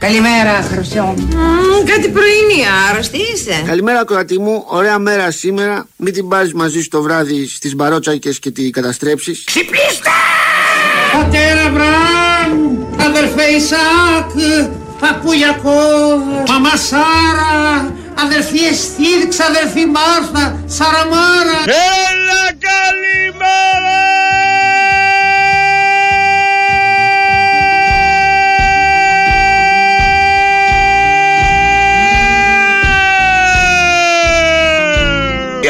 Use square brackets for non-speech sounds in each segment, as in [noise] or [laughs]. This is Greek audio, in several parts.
Καλημέρα, Χρυσό. κάτι πρωινή, άρρωστη είσαι. Καλημέρα, κορατή μου. Ωραία μέρα σήμερα. Μην την πάρεις μαζί σου το βράδυ στις μπαρότσακες και τη καταστρέψεις. Ξυπνήστε! Πατέρα Μπραμ, αδερφέ Ισάκ, παππούλιακό, μαμά Σάρα, αδερφή Εστίδη, αδερφή Μάρθα, Σαραμάρα. Έλα καλημέρα!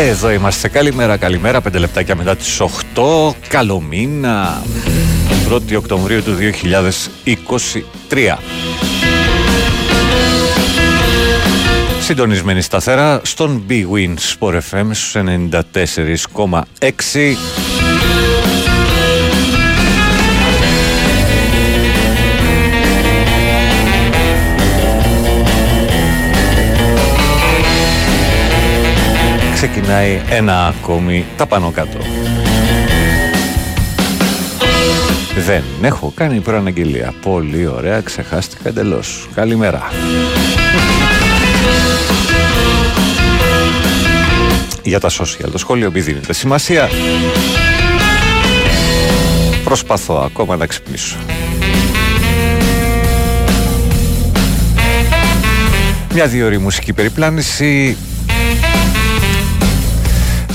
Εδώ είμαστε. Καλημέρα, καλημέρα. Πέντε λεπτάκια μετά τις 8. Καλό μήνα. 1η Οκτωβρίου του 2023. Συντονισμένη σταθερά στον Big Win Sport FM στους 94,6. Ξεκινάει ένα ακόμη τα πάνω κάτω. Δεν έχω κάνει προαναγγελία. Πολύ ωραία, ξεχάστηκα εντελώς. Καλημέρα. Για τα social, το σχόλιο μη δίνεται σημασία. Προσπαθώ ακόμα να ξυπνήσω. Μια δύο ώρη μουσική περιπλάνηση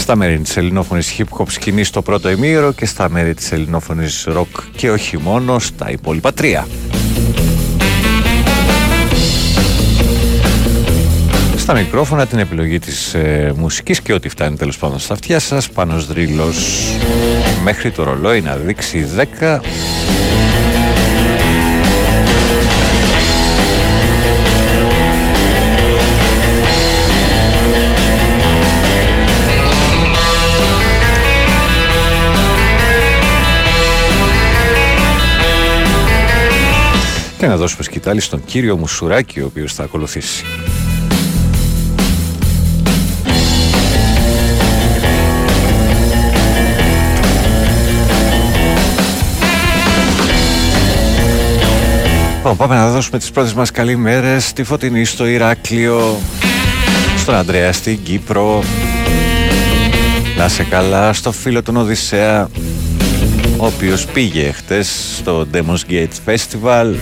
στα μέρη της ελληνόφωνης hip hop σκηνή στο πρώτο ημίωρο και στα μέρη της ελληνόφωνης rock και όχι μόνο στα υπόλοιπα τρία. Στα μικρόφωνα την επιλογή της ε, μουσικής και ό,τι φτάνει τέλος πάντων στα αυτιά σας πάνω δρύλος μέχρι το ρολόι να δείξει 10 και να δώσουμε σκητάλη στον κύριο Μουσουράκη ο οποίος θα ακολουθήσει. Λοιπόν, πάμε να δώσουμε τις πρώτες μας καλημέρες στη Φωτεινή, στο Ηράκλειο, στον Ανδρέα, στην Κύπρο. Να σε καλά στο φίλο τον Οδυσσέα, ο οποίος πήγε χτες στο Demos Gate Festival.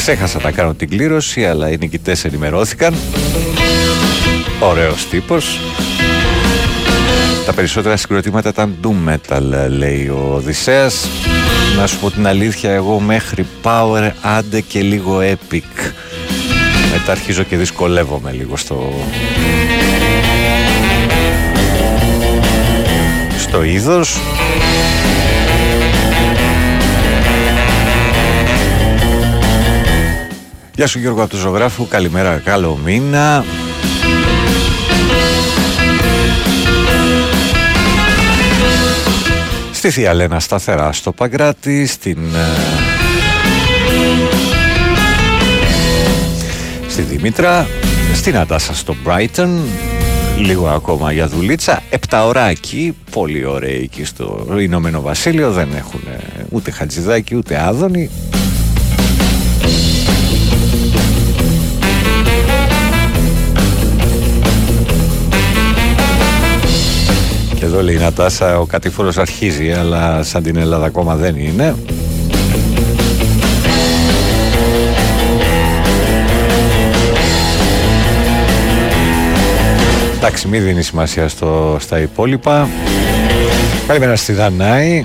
Ξέχασα να κάνω την κλήρωση, αλλά οι νικητές ενημερώθηκαν. Ωραίος τύπος. Τα περισσότερα συγκροτήματα ήταν doom metal, λέει ο Οδυσσέας. Να σου πω την αλήθεια, εγώ μέχρι power, άντε και λίγο epic. Μετά αρχίζω και δυσκολεύομαι λίγο στο... στο είδος. Γεια σου Γιώργο από του Ζωγράφου, καλημέρα, καλό μήνα. Στη Θεία Λένα σταθερά στο Παγκράτη, στην... ε, Στη Δήμητρα, στην Αντάσα στο Brighton, λίγο ακόμα για δουλίτσα, επταωράκι, πολύ ωραίοι εκεί στο Ηνωμένο Βασίλειο, δεν έχουν ούτε χατζηδάκι ούτε άδωνη. Εδώ λέει η Νατάσα, ο κατήφορος αρχίζει, αλλά σαν την Ελλάδα ακόμα δεν είναι. Εντάξει, μην δίνει σημασία στο, στα υπόλοιπα. Καλημέρα στη Δανάη.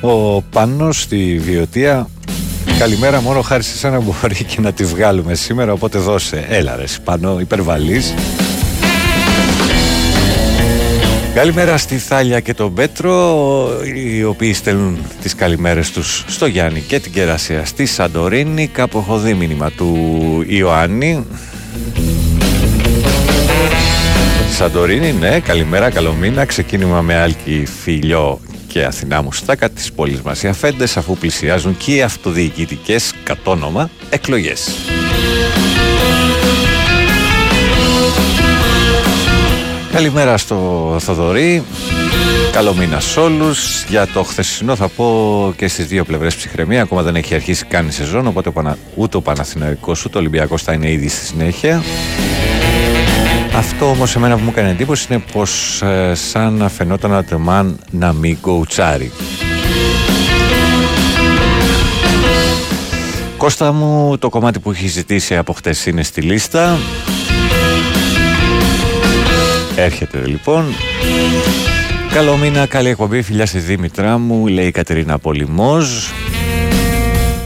Ο Πάνος στη Βιωτία. Καλημέρα μόνο χάρη σε σένα μπορεί και να τη βγάλουμε σήμερα Οπότε δώσε. Έλα ρε Πάνο υπερβαλής Καλημέρα στη Θάλια και τον Πέτρο οι οποίοι στέλνουν τις καλημέρες τους στο Γιάννη και την Κερασία στη Σαντορίνη. Κάπου έχω δει μήνυμα του Ιωάννη. Σαντορίνη, ναι, καλημέρα, καλό μήνα. Ξεκίνημα με Άλκη Φιλιό και Αθηνά Μουστάκα της πόλης μας οι αφέντες αφού πλησιάζουν και οι αυτοδιοικητικές κατόνομα εκλογές. Καλημέρα στο Θοδωρή. Καλό μήνα σε όλους. Για το χθεσινό θα πω και στις δύο πλευρές ψυχραιμία. Ακόμα δεν έχει αρχίσει καν η σεζόν. Οπότε ούτε ο Παναθηναϊκός ούτε ο Ολυμπιακός θα είναι ήδη στη συνέχεια. Αυτό όμως εμένα που μου έκανε εντύπωση είναι πως ε, σαν να φαινόταν ο Τεμάν να μην κοουτσάρει. Κώστα μου, το κομμάτι που έχει ζητήσει από χτες είναι στη λίστα. Έρχεται λοιπόν. Καλό μήνα, καλή εκπομπή, φιλιά στη Δήμητρά μου, λέει η Κατερίνα Πολυμόζ.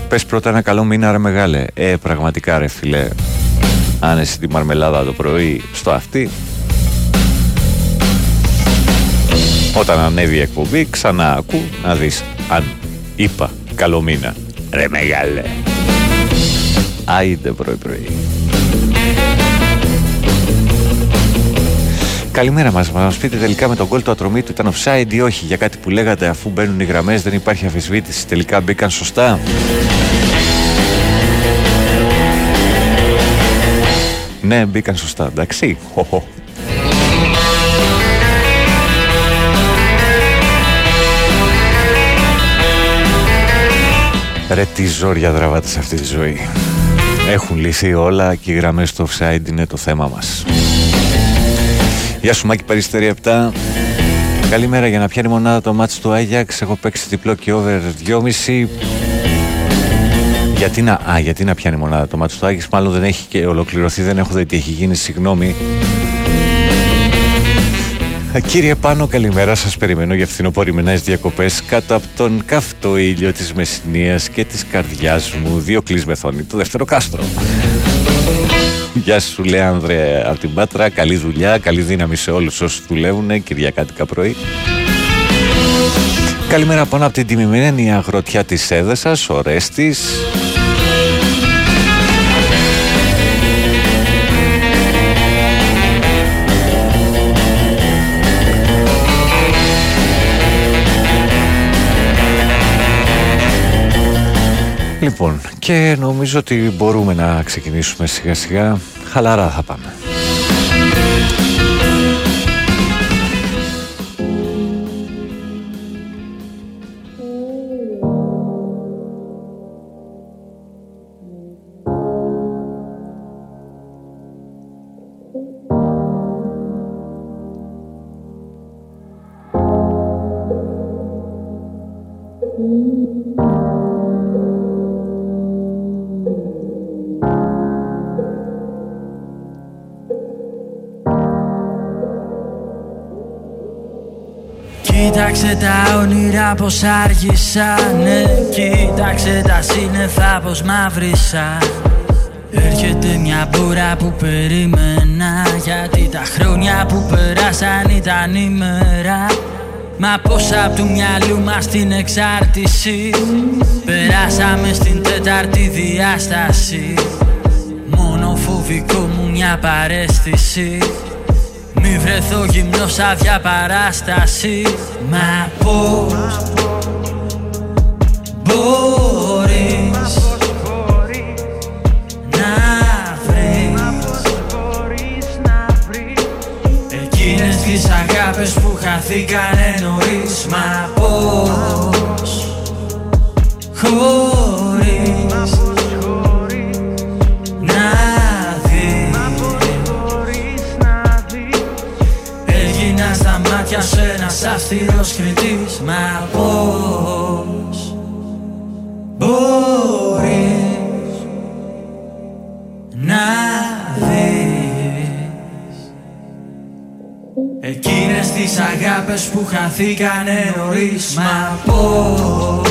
Πες πρώτα ένα καλό μήνα ρε μεγάλε. Ε, πραγματικά ρε φίλε, άνεση τη μαρμελάδα το πρωί στο αυτή. Όταν ανέβει η εκπομπή, ξανά ακού να δεις αν είπα καλό μήνα. Ρε μεγάλε. Άιντε πρωί πρωί. Καλημέρα μας, μας πείτε τελικά με τον γκολ του ατρομή του ήταν offside ή όχι για κάτι που λέγατε αφού μπαίνουν οι γραμμές δεν υπάρχει αφισβήτηση τελικά μπήκαν σωστά. Ναι, μπήκαν σωστά, εντάξει. Ρε τι ζόρια δραβάτες σε αυτή τη ζωή. Έχουν λυθεί όλα και οι γραμμές του offside είναι το θέμα μας. Γεια σου Μάκη Περιστέρη 7 Καλημέρα για να πιάνει μονάδα το μάτς του Άγιαξ Έχω παίξει διπλό και over 2,5 γιατί να, α, γιατί να πιάνει μονάδα το μάτι του Άγιαξ Μάλλον δεν έχει και ολοκληρωθεί Δεν έχω δει τι έχει γίνει, συγγνώμη Κύριε Πάνο, καλημέρα. Σας περιμένω για φθινοπορειμενές διακοπές κάτω από τον καυτό ήλιο της Μεσσηνίας και της καρδιάς μου. Δύο κλεισμεθόνι, το δεύτερο κάστρο. Γεια σου, λέει Άνδρε από την Πάτρα. Καλή δουλειά, καλή δύναμη σε όλους όσους δουλεύουν Κυριακάτικα πρωί. Καλημέρα πάνω από την τιμημένη αγροτιά της Έδεσας, ο Ρέστης. Λοιπόν, και νομίζω ότι μπορούμε να ξεκινήσουμε σιγά σιγά. Χαλαρά θα πάμε. Πως άργησανε. Κοίταξε τα σύννεφα πως μαύρισαν Έρχεται μια μπούρα που περίμενα. Γιατί τα χρόνια που περάσαν ήταν ημέρα Μα πως απ' του μυαλού μας την εξάρτηση. Περάσαμε στην τέταρτη διάσταση. Μόνο φοβικό μου μια παρέστηση. μη βρεθώ γυμνός σαν διαπαράσταση Μα πώς μπορείς να βρεις Εκείνες τις αγάπες που χαθήκανε νωρίς. Μα πώς χωρίς ένας αυστηρός κριτής Μα πώς μπορείς να δεις Εκείνες τις αγάπες που χαθήκανε νωρίς. Μα πώς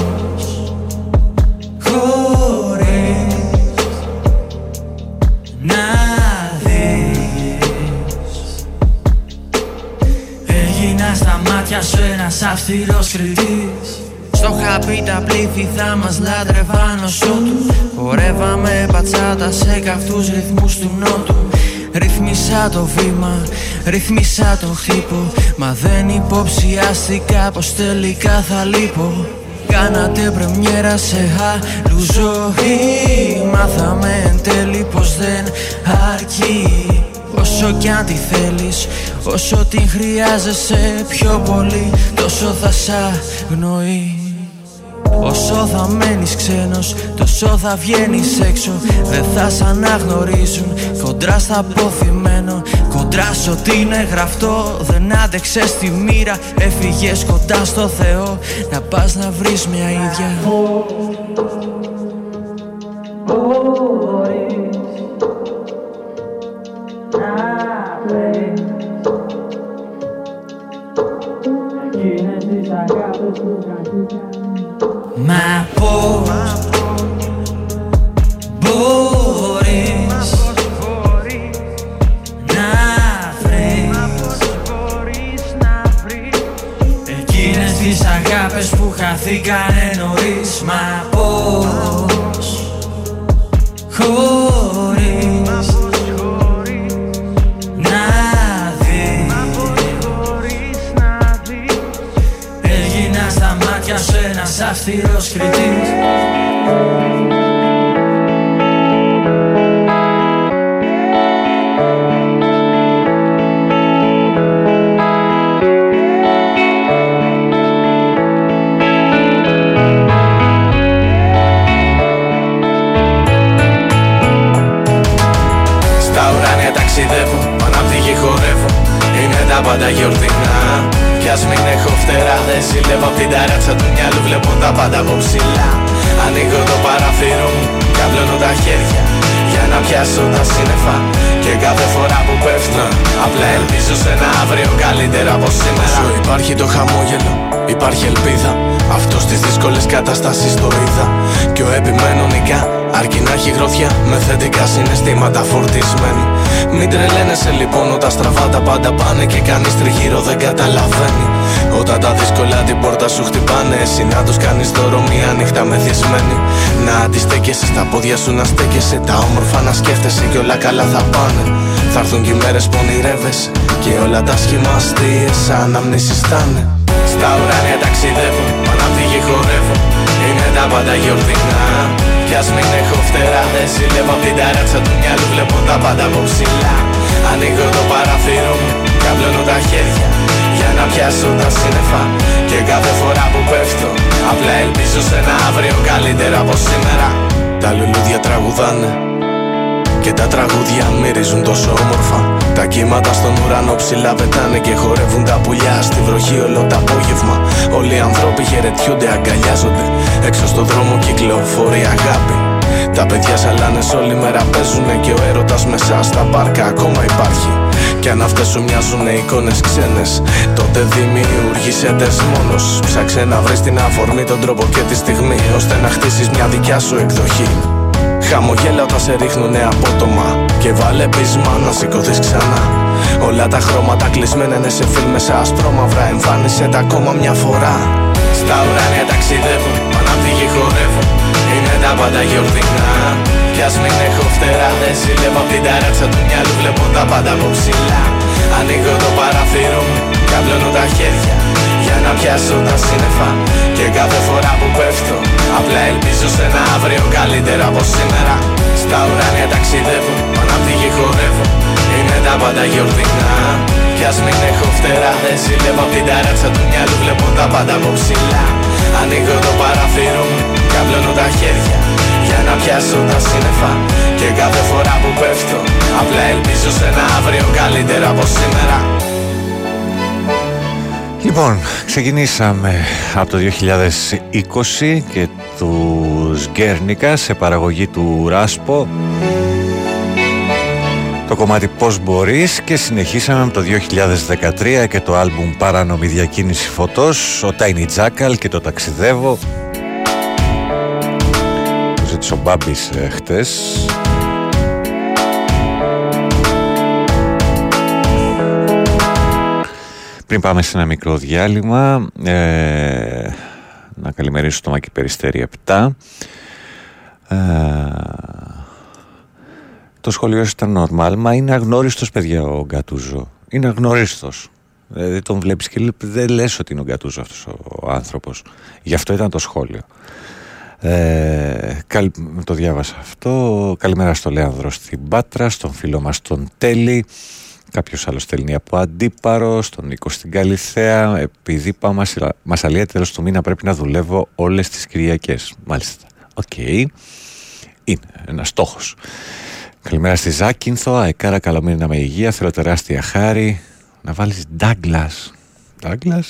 ένας αυστηρός κριτής στο χαπί τα πλήθη θα μας λάτρευαν ως ότους Χορεύαμε πατσάτα σε καυτούς ρυθμούς του νότου. Ρυθμίσα το βήμα, ρυθμίσα το χτύπο. Μα δεν υποψιάστηκα πως τελικά θα λείπω. Κάνατε πρεμιέρα σε άλλους ζωή. Μάθαμε εν τέλει πως δεν αρκεί Όσο κι αν τη θέλεις, όσο την χρειάζεσαι πιο πολύ Τόσο θα σ' αγνοεί. Όσο θα μένεις ξένος, τόσο θα βγαίνεις έξω. Δεν θα σ' αναγνωρίζουν, κοντρά στα αποθυμένο. Κοντρά σ' ό,τι είναι γραφτό, δεν άντεξες τη μοίρα. Έφυγες κοντά στο Θεό, να πας να βρεις μια ίδια Μα πώς μπορείς να βρεις Εκείνες τις αγάπες που χαθήκανε νωρίς. Μα αυστηρός κριτής. Στα ουράνια ταξιδεύω, πάνω απ' τη γη χορεύω. Είναι τα πάντα γιορτινά Κι ας μην έχω φτερά, δεν ζηλεύω απ' την ταράτσα του μυαλού Βλέπω τα πάντα από ψηλά. Ανοίγω το παραθύρο μου, καπλώνω τα χέρια Για να πιάσω τα σύννεφα. Και κάθε φορά που πέφτω Απλά ελπίζω σε ένα αύριο καλύτερα από σήμερα. Όσο υπάρχει το χαμόγελο, υπάρχει ελπίδα. Αυτός στις δύσκολες καταστάσεις το είδα. Κι ο επιμένω νικά Αρκεί να έχει γροθιά με θετικά συναισθήματα φορτισμένη. Μην τρελαίνεσαι λοιπόν όταν στραβά τα πάντα πάνε και κανείς τριγύρω δεν καταλαβαίνει. Όταν τα δύσκολα την πόρτα σου χτυπάνε, εσύ να τους κάνεις δώρο μία νύχτα μεθυσμένη. Να αντιστέκεσαι στα πόδια σου να στέκεσαι, τα όμορφα να σκέφτεσαι και όλα καλά θα πάνε. Θα έρθουν και οι μέρες που ονειρεύεσαι και όλα τα σχήμα αστείες αναμνήσεις θα είναι. Στα ουράνια ταξιδεύω, πάνω απ' τη γη χορεύω Είναι τα πάντα γιορτινά Κι ας μην έχω φτερά. Δεν ζηλεύω απ' την ταράτσα του μυαλού Βλέπω τα πάντα από ψηλά. Ανοίγω το παραθύρο μου, καπλώνω τα χέρια Για να πιάσω τα σύννεφα. Και κάθε φορά που πέφτω Απλά ελπίζω σε ένα αύριο καλύτερα από σήμερα. Τα λουλούδια τραγουδάνε και τα τραγούδια μυρίζουν τόσο όμορφα. Τα κύματα στον ουρανό ψηλά πετάνε Και χορεύουν τα πουλιά στη βροχή όλο το απόγευμα. Όλοι οι άνθρωποι χαιρετιούνται, αγκαλιάζονται. Έξω στο δρόμο κυκλοφορεί αγάπη. Τα παιδιά σαλάνες όλη μέρα παίζουνε Και ο έρωτας μέσα στα πάρκα ακόμα υπάρχει. Κι αν αυτές σου μοιάζουν εικόνες ξένες Τότε δημιουργήσε τες μόνος. Ψάξε να βρεις την αφορμή, τον τρόπο και τη στιγμή Ώστε να χτίσεις μια δικιά σου εκδοχή Χαμογέλα όταν σε ρίχνουνε απότομα. Και βάλε πείσμα να σηκωθείς ξανά. Όλα τα χρώματα κλεισμένα είναι σε φιλ μέσα ασπρόμαυρα Εμφάνισε τα ακόμα μια φορά. Στα ουράνια ταξιδεύω, πάνω απ' τη γη χορεύω Είναι τα πάντα γιορτινά. Κι ας μην έχω φτερά δεν ζηλεύω απ' την ταράτσα του μυαλού. Βλέπω τα πάντα από ψηλά. Ανοίγω το παραθύρο μου, καπλώνω τα χέρια. για να πιάσω τα σύννεφα. Και κάθε φορά που πέφτω Απλά ελπίζω σε ένα αύριο καλύτερα από σήμερα. Στα ουράνια ταξιδεύω Πάνω απ' τη γη χορεύω. Είναι τα πάντα γιορτινά. Κι ας μην έχω φτερά Δεν ζηλεύω απ' την ταράτσα του μυαλού. Βλέπω τα πάντα από ψηλά. Ανοίγω το παραθύρο μου Καπλώνω τα χέρια για να πιάσω τα σύννεφα. Και κάθε φορά που πέφτω Απλά ελπίζω σε ένα αύριο καλύτερα από σήμερα Λοιπόν, ξεκινήσαμε από το 2020 και του Γκέρνικα σε παραγωγή του Ράσπο. το κομμάτι Πώς μπορείς και συνεχίσαμε με το 2013 και το άλμπουμ Παράνομη Διακίνηση Φωτός, ο Tiny Jackal και το Ταξιδεύω. Το ζήτησε ο Μπάμπης ε, χτες. Πριν πάμε σε ένα μικρό διάλειμμα, ε, να καλημερίσω το Μάκη Περιστέρη 7. Ε, το σχολείο ήταν normal, μα είναι αγνώριστος παιδιά ο Γκατούζο. Είναι αγνώριστος. Δηλαδή τον βλέπεις και δεν λες ότι είναι ο Γκατούζο αυτός ο άνθρωπος. Γι' αυτό ήταν το σχόλιο. Ε, καλ, το διάβασα αυτό. Καλημέρα στο Λέανδρο στην Πάτρα, στον φίλο μας τον Τέλη. Κάποιος άλλος στέλνει από Αντίπαρο, στον Νίκο στην Καλλιθέα. Επειδή πάω Μασσαλία τέλος του μήνα, πρέπει να δουλεύω όλες τις Κυριακές. Μάλιστα. OK. Okay. Είναι ένας στόχος. Καλημέρα στη Ζάκυνθο. Αεκάρα καλό μήνα με υγεία. Θέλω τεράστια χάρη. Να βάλεις Ντάγκλα. Ντάγκλα.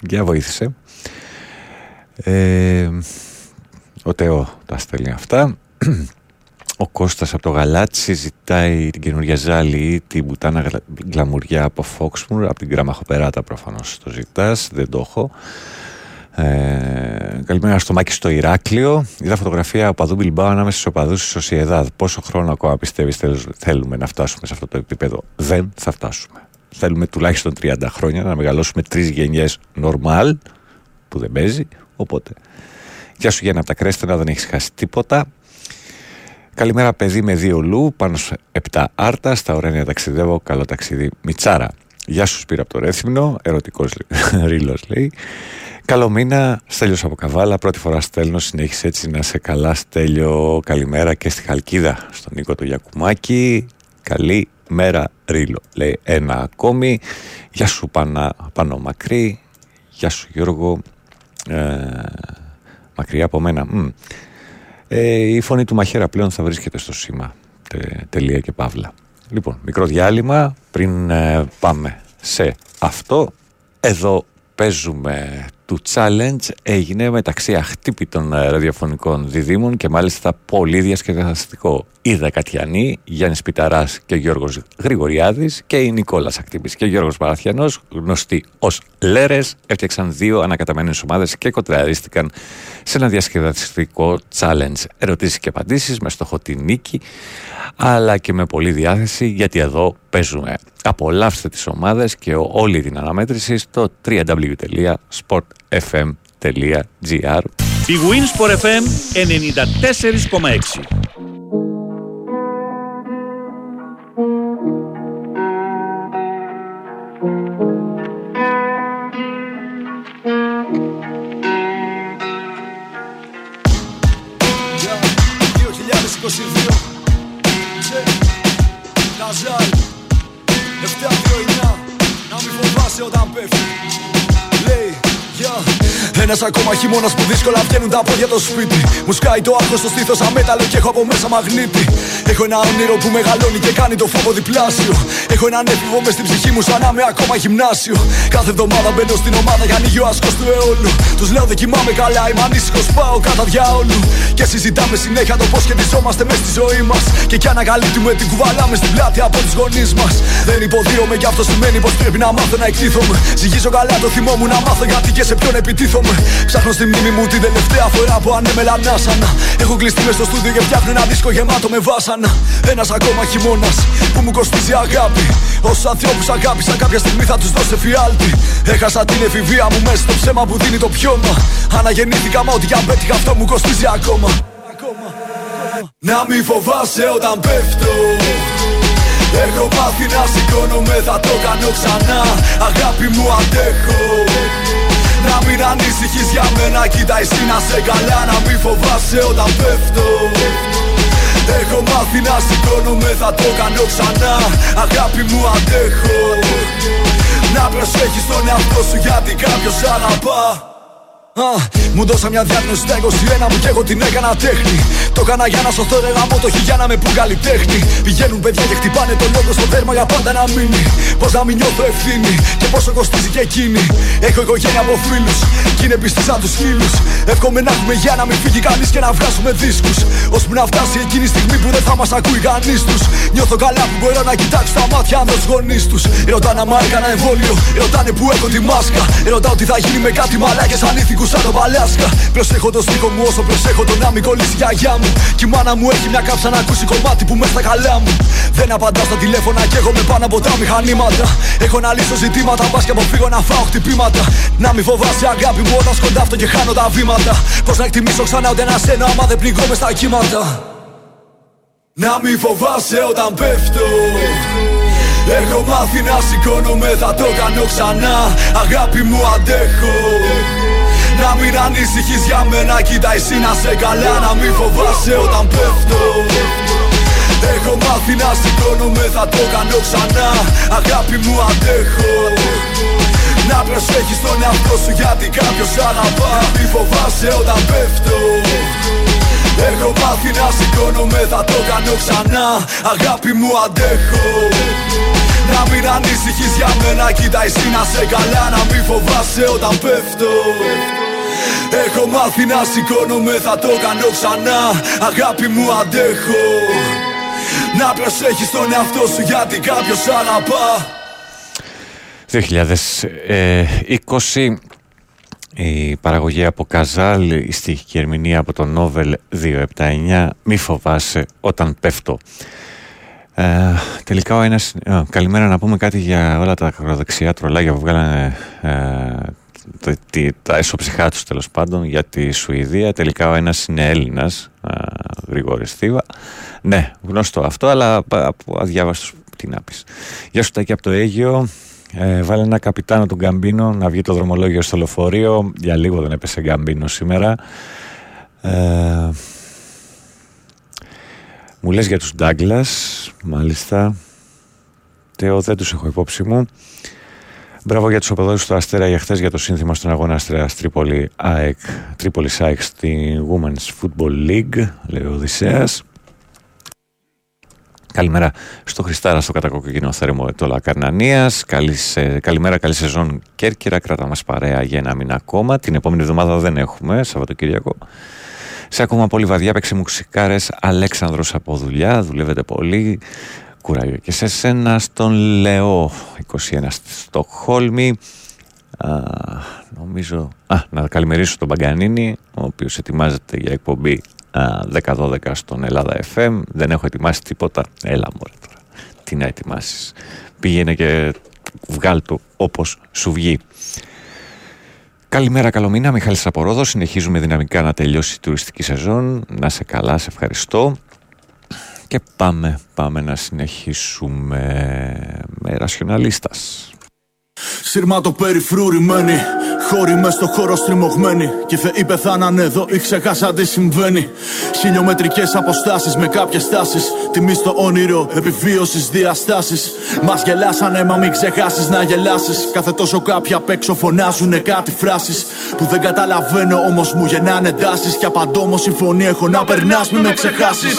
Για βοήθησε. Ε, ο Τεό τα στέλνει αυτά. Ο Κώστας από το Γαλάτσι ζητάει την καινούργια ζάλη την μπουτάνα γλαμουριά από Φόξμουρ από την Γκραμαχοπεράτα προφανώς το ζητάς, δεν το έχω. Ε, καλημέρα στο Μάκη στο Ηράκλειο. Είδα φωτογραφία από παδού Μπιλμπάου ανάμεσα στους οπαδούς της Σοσιεδάδ. Πόσο χρόνο ακόμα πιστεύεις θέλουμε να φτάσουμε σε αυτό το επίπεδο; Δεν θα φτάσουμε. Θέλουμε τουλάχιστον 30 χρόνια να μεγαλώσουμε τρεις γενιές normal που δεν παίζει. Οπότε, γεια σου Γιάννα από τα Κρέστενα, δεν έχεις χάσει τίποτα. Καλημέρα, παιδί με δύο λου, πάνω σε 7 άρτα. Στα ωραία ταξιδεύω. Καλό ταξίδι, Μιτσάρα. Γεια σου, Σπύρα από το Ρέθυμνο. Ερωτικός [laughs] ρίλος λέει. Καλό μήνα, Στέλιος από Καβάλα. Πρώτη φορά στέλνω. Συνέχισε έτσι να σε καλά, Στέλιο. Καλημέρα και στη Χαλκίδα, στον Νίκο του Γιακουμάκη. Καλή μέρα, Ρίλο. Λέει ένα ακόμη. Γεια σου, Πανα, Πανό Μακρύ. Γεια σου, Γιώργο. Ε, μακριά από μένα. Ε, η φωνή του Μαχαίρα πλέον θα βρίσκεται στο σήμα. τελεία και παύλα. Λοιπόν, μικρό διάλειμμα πριν ε, πάμε σε αυτό. Εδώ παίζουμε του challenge έγινε μεταξύ αχτύπητων ε, ραδιοφωνικών διδήμων και μάλιστα πολύ διασκεδαστικό. Είδα Κατιανή, Γιάννης Πιταράς και Γιώργος Γρηγοριάδης και η Νικόλας Ακτύπης και ο Γιώργος Παραθιανός, γνωστοί ως Λέρες, έφτιαξαν δύο ανακαταμένες ομάδες και κοντραρίστηκαν σε ένα διασκεδαστικό challenge. Ερωτήσεις και απαντήσεις με στόχο τη νίκη αλλά και με πολλή διάθεση γιατί εδώ παίζουμε. Απολαύστε τις ομάδες και όλη την αναμέτρηση στο www.sportfm.gr Η Winsport FM 94,6 Ναζάρ 7-2-9 Να μην φοβάσαι όταν πέφτει. Λέει, yeah ένας ακόμα χειμώνας που δύσκολα βγαίνουν τα πόδια το σπίτι. Μου σκάει το άγχος στο στήθος αμέταλλο και έχω από μέσα μαγνήτη. Έχω ένα όνειρο που μεγαλώνει και κάνει το φόβο διπλάσιο. Έχω έναν έφηβο μες στην ψυχή μου σαν να είμαι ακόμα γυμνάσιο. Κάθε εβδομάδα μπαίνω στην ομάδα για ανοίγει ο άσκος του αιώλου. Τους λέω δεν κοιμάμαι καλά, είμαι ανήσυχος, πάω κατά διάολου. Και συζητάμε συνέχεια το πώς σχετιζόμαστε μες στη ζωή μας. Και κι ανακαλύπτουμε την κουβαλάμε στην πλάτη από τους γονείς μας. Δεν υποδίωμαι γι' αυτό σημαίνει πως πρέπει να μάθω να εκτίθομαι. Ζυγίζω καλά το θυμό μου να μάθω γιατί και σε ποιον επιτίθομαι. Ψάχνω στη μνήμη μου την τελευταία φορά που ανέμελα νάσανα. Έχω κλειστεί μες στο στούντιο και φτιάχνω ένα δίσκο γεμάτο με βάσανα. Ένας ακόμα χειμώνας που μου κοστίζει αγάπη. Όσους ανθρώπους αγάπησα, κάποια στιγμή θα τους δώσω φιάλτη. Έχασα την εφηβεία μου μέσα στο ψέμα που δίνει το πιώμα. Αναγεννήθηκα, μα ό,τι για πέτυχα αυτό μου κοστίζει ακόμα. Να μην φοβάσαι όταν πέφτω Έχω μάθει να σηκώνομαι, θα το κάνω ξανά Αγάπη μου αντέχω να μην ανησυχείς για μένα Κοίτα εσύ να σε καλά Να μην φοβάσαι όταν πέφτω. Έχω μάθει να σηκώνομαι Θα το κάνω ξανά. Αγάπη μου αντέχω. Να προσέχεις τον εαυτό σου Γιατί κάποιος αγαπά μου δώσα μια διάγνωση στα 21 μου και εγώ την έκανα τέχνη. Το έκανα για να σωθώ ρε γάμο το χιλιάνα με που καλλιτέχνη. Πηγαίνουν παιδιά και χτυπάνε τον λόγο στο δέρμα για πάντα να μείνει. Πώς να μην νιώθω ευθύνη και πόσο κοστίζει και εκείνη. Έχω οικογένεια από φίλους κι είναι πιστή σαν τους χίλιου. Εύχομαι να έχουμε για να μην φύγει κανείς και να βγάζουμε δίσκους. Ώσπου να φτάσει εκείνη η στιγμή που δεν θα μας ακούει κανείς τους. Νιώθω καλά που μπορώ να κοιτάξω τα μάτια αν τους γονεί του. Ρωτάνε άμα έκανα εμβόλιο, ρωτάνε που έχω τη μάσκα. Ρωτάω τι θα γίνει με κάτι μαλάκες ανήθικους σαν το Παλάσκα. Προσέχω το στίχο μου όσο προσέχω το να μην κολλήσει η γιαγιά μου. Κι η μάνα μου έχει μια κάψα να ακούσει κομμάτι που μέσα στα καλά μου. Δεν απαντάς στα τηλέφωνα και έχω με πάνω από τα μηχανήματα. Έχω να λύσω ζητήματα, πας και αποφύγω να φάω χτυπήματα. Να μην φοβάσαι αγάπη μου όταν σκοντάφτω και χάνω τα βήματα. Πώς να εκτιμήσω ξανά ούτε ένα σένα άμα δεν πνιγώ με στα κύματα. Να μην φοβάσαι όταν πέφτω. Έχω μάθει να σηκώνομαι, θα το κάνω ξανά. Αγάπη μου αντέχω. Να μην ανησυχείς για μένα, κοίτα εσύ να σε καλά Να μην φοβάσαι όταν πέφτω. Έχω μάθει να σηκώνομαι, θα το κάνω ξανά. Αγάπη μου αντέχω. Να προσέχεις τον εαυτό σου γιατί κάποιος αγαπά. Μη φοβάσαι όταν πέφτω. Έχω μάθει να σηκώνομαι, θα το κάνω ξανά. Αγάπη μου αντέχω. Να μην ανησυχείς για μένα, κοίτα εσύ να σε καλά. Να μην φοβάσαι όταν πέφτω Έχω μάθει να σηκώνομαι, θα το κάνω ξανά. Αγάπη μου αντέχω. Να προσέχεις τον εαυτό σου γιατί κάποιος αγαπά. 2020 η παραγωγή από Καζάλ, η στοιχική ερμηνεία από το Νόβελ 279 «Μη φοβάσαι όταν πέφτω». Ε, τελικά ο ένας... Ε, καλημέρα να πούμε κάτι για όλα τα ακροδεξιά τρολάγια που βγάλανε ε, το, τα εσωψυχά τους τέλος πάντων για τη Σουηδία. Τελικά ο ένας είναι Έλληνας, ε, Γρηγόρης Θήβα. Ναι, γνωστό αυτό, αλλά αδιάβαστος τι να πεις. Γεια σου Τάκη από το Αίγιο. Ε, βάλε ένα καπιτάνο του Γκαμπίνο να βγει το δρομολόγιο στο λεωφορείο. Για λίγο δεν έπεσε Γκαμπίνο σήμερα. Ε, μου λες για τους Ντάγκλας, μάλιστα. Τεό, δεν τους έχω υπόψη μου. Μπράβο για τους οπαδούς του Αστέρα για χθες για το σύνθημα στον αγώνα Αστέρας Τρίπολη ΑΕΚ, Τρίπολη ΑΕΚ στη Women's Football League, λέει ο Οδυσσέας. Καλημέρα στο Χριστάρα, στο κατακοκκινό θέρμο Ετώλα Καρνανίας. καλημέρα, καλή σεζόν Κέρκυρα. Κράτα μας παρέα για ένα μήνα ακόμα. Την επόμενη εβδομάδα δεν έχουμε, Σαββατοκύριακο. Σε ακόμα πολύ βαδιά παίξει μουξικάρες Αλέξανδρος από δουλειά. Δουλεύετε πολύ. Κουράγιο και σε σένα στον Λεό 21 στη Στοκχόλμη. Α, νομίζω. Α, να καλημερίσω τον Παγκανίνη, ο οποίος ετοιμάζεται για εκπομπή 10-12 στον Ελλάδα FM. Δεν έχω ετοιμάσει τίποτα. Έλα μωρέ τώρα. Τι να ετοιμάσεις. Πήγαινε και βγάλ το όπως σου βγει. Καλημέρα, καλό μήνα. Μιχάλης Απορόδος. Συνεχίζουμε δυναμικά να τελειώσει η τουριστική σεζόν. Να σε καλά, σε ευχαριστώ. Και πάμε, πάμε να συνεχίσουμε με ρασιοναλίστας. Σύρμα το περιφρουρημένη Χώροι μες στο χώρο στριμωγμένοι Και θεοί πεθάναν εδώ ή ξεχάσα τι συμβαίνει. Χιλιομετρικές αποστάσεις με κάποιες τάσεις. Τιμή στο όνειρο επιβίωσης διαστάσεις. Μας γελάσανε μα μην ξεχάσεις να γελάσεις. Κάθε τόσο κάποιοι απ' έξω φωνάζουνε κάτι φράσεις. Που δεν καταλαβαίνω όμως μου γεννάνε τάσεις. Κι απαντώ όμως συμφωνία έχω να περνάς μην με ξεχάσεις.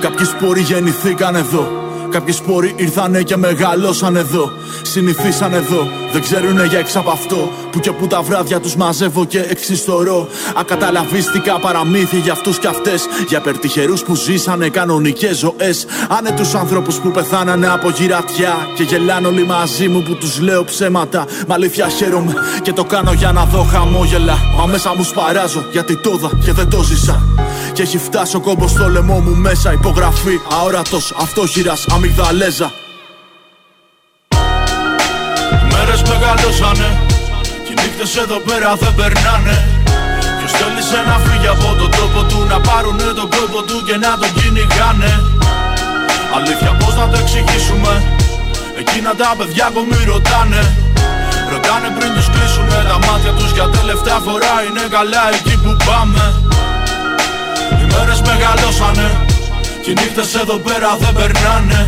Κάποιοι σπόροι γεννηθήκαν εδώ Κάποιοι σπόροι ήρθανε και μεγαλώσαν εδώ. Συνηθίσαν εδώ, δεν ξέρουνε για εξ από αυτό. Που και που τα βράδια τους μαζεύω και εξιστορώ. Ακαταλαβίστηκα παραμύθια για αυτούς κι αυτές. Για περτυχερούς που ζήσανε κανονικές ζωές. Άνε τους ανθρώπου που πεθάνανε από γυρατιά. Και γελάνε όλοι μαζί μου που τους λέω ψέματα. Μα αλήθεια χαίρομαι και το κάνω για να δω χαμόγελα. Μα μέσα μου σπαράζω γιατί το είδα και δεν το ζήσα. Και έχει φτάσει ο κόμπος στο λαιμό μου μέσα. Υπογραφή αόρατος, αυτόχειρας, αμυγδαλέζα. Μέρες μεγαλώσανε και οι νύχτες εδώ πέρα δεν περνάνε. Ποιος θέλησε να φύγει από τον τόπο του Να πάρουνε τον κόπο του και να τον κυνηγάνε. Αλήθεια πως να το εξηγήσουμε; Εκείνα τα παιδιά που μη ρωτάνε. Ρωτάνε πριν τους κλείσουνε τα μάτια τους Για τελευταία φορά είναι καλά εκεί που πάμε. Οι μέρες μεγαλώσανε και οι νύχτες εδώ πέρα δεν περνάνε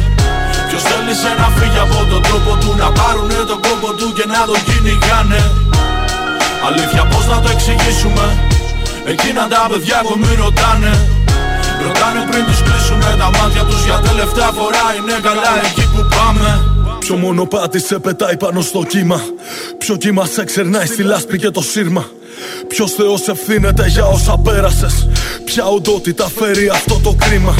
Ποιος θέλησε να φύγει από τον τρόπο του Να πάρουνε τον κόπο του και να τον κυνηγάνε. Αλήθεια πως να το εξηγήσουμε; Εκείνα τα παιδιά που μη ρωτάνε. Ρωτάνε πριν τους κλείσουνε τα μάτια τους Για τελευταία φορά. Είναι καλά εκεί που πάμε. Ποιο μονοπάτι σε πετάει πάνω στο κύμα. Ποιο κύμα σε ξερνάει στη λάσπη και το σύρμα. Ποιος Θεός ευθύνεται για όσα πέρασες. Ποια οντότητα φέρει αυτό το κρίμα.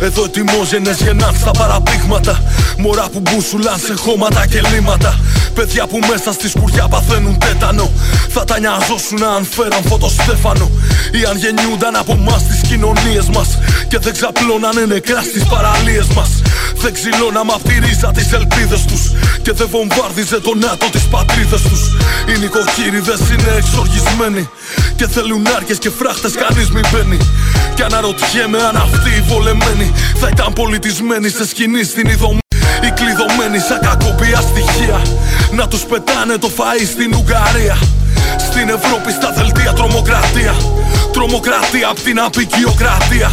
Εδώ ετοιμόζενες γεννάν στα παραπήγματα. Μωρά που μπούσουλαν σε χώματα και λίματα. Παιδιά που μέσα στη σκουριά παθαίνουν τέτανο. Θα τα νοιαζόσουν αν φέραν φωτοστέφανο. Ή αν γεννιούνταν από εμάς τις κοινωνίες μας. Και δεν ξαπλώνανε νεκρά στις παραλίες μας. Δεν ξυλώναμε απ' τη ρίζα τις ελπίδες τους. Και δεν βομβάρδιζε το νάτο τι πατρίδε τους. Οι νοικοκύριδες είναι εξοργισμένοι. Και θέλουν άρκες και φράχτες, κανείς μην μπαίνει. Και αναρωτιέμαι αν αυτοί οι βολεμένοι θα ήταν πολιτισμένοι σε σκηνή στην ειδομή. Οι κλειδωμένοι σαν κακοπία στοιχεία. Να τους πετάνε το φαΐ στην Ουγγαρία. Στην Ευρώπη στα δελτία τρομοκρατία. Τρομοκρατία απ' την απεικιοκρατία.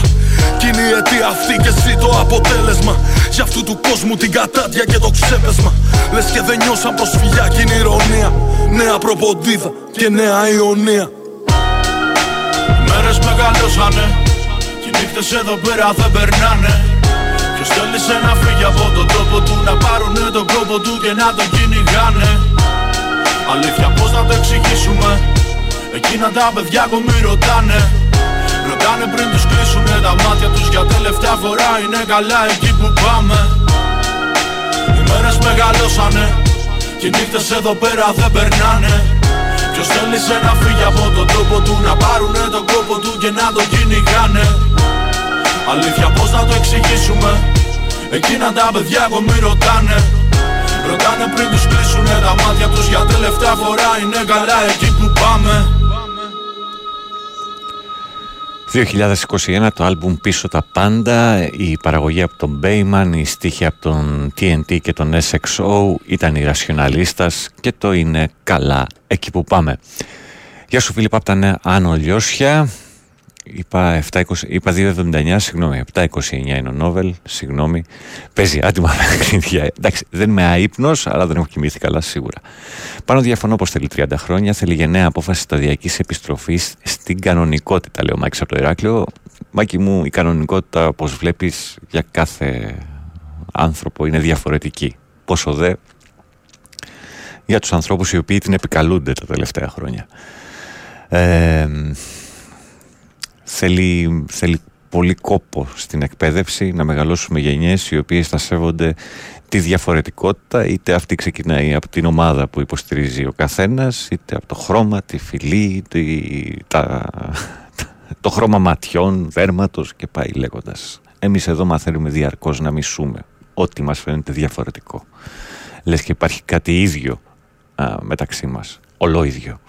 Κι είναι η αιτία αυτή και εσύ το αποτέλεσμα. Για αυτού του κόσμου την κατάδια και το ξέπεσμα. Λες και δεν νιώσαν προσφυγιά κι είναι ηρωνία. Νέα προποντίδα και νέα ιωνία Μέρες μεγαλώσανε. Κι οι νύχτες εδώ πέρα δεν περνάνε. Ποιος θέλησε να φύγει από τον τόπο του Να πάρουνε τον κόπο του και να τον κυνηγάνε Αλήθεια πως να το εξηγήσουμε; Εκείνα τα παιδιά ακόμη ρωτάνε. Ρωτάνε πριν τους κλείσουνε τα μάτια τους Για τελευταία φορά είναι καλά εκεί που πάμε. Οι μέρες μεγαλώσανε Και οι νύχτες εδώ πέρα δεν περνάνε. Ποιος θέλησε να φύγει από τον τόπο του Να πάρουνε τον κόπο του και να τον κυνηγάνε. Αλήθεια πως να το εξηγήσουμε; Εκείνα τα παιδιά ακόμη ρωτάνε Ρωτάνε πριν τους κλείσουνε τα μάτια τους Για τελευταία φορά είναι καλά εκεί που πάμε 2021 το άλμπουμ «Πίσω τα πάντα», η παραγωγή από τον Bayman, η στίχη από τον TNT και τον SXO ήταν η Rationalistas και το είναι καλά εκεί που πάμε. Γεια σου Φίλιππα από τα Άνω Λιώσια. Είπα, 7, είπα 2,79, συγγνώμη, 7,29 είναι ο Νόβελ, συγγνώμη. Παίζει άτομα παιχνίδια. Εντάξει, δεν είμαι αείπνο, αλλά δεν έχω κοιμήθει καλά σίγουρα. Πάνω διαφωνώ πως θέλει 30 χρόνια, θέλει γενναία απόφαση σταδιακής επιστροφής στην κανονικότητα, λέει ο Μάκης από το Ηράκλειο. Μάκη μου, η κανονικότητα, όπως βλέπεις, για κάθε άνθρωπο είναι διαφορετική. Πόσο δε για τους ανθρώπους οι οποίοι την επικαλούνται τα τελευταία χρόνια. Ε, θέλει, θέλει πολύ κόπο στην εκπαίδευση να μεγαλώσουμε γενιές οι οποίες θα σέβονται τη διαφορετικότητα είτε αυτή ξεκινάει από την ομάδα που υποστηρίζει ο καθένας είτε από το χρώμα, τη φυλή, τη, τα, το χρώμα ματιών, δέρματος και πάει λέγοντας. Εμείς εδώ μαθαίνουμε διαρκώς να μισούμε ό,τι μας φαίνεται διαφορετικό. Λες και υπάρχει κάτι ίδιο α, μεταξύ μας, ολόιδιο.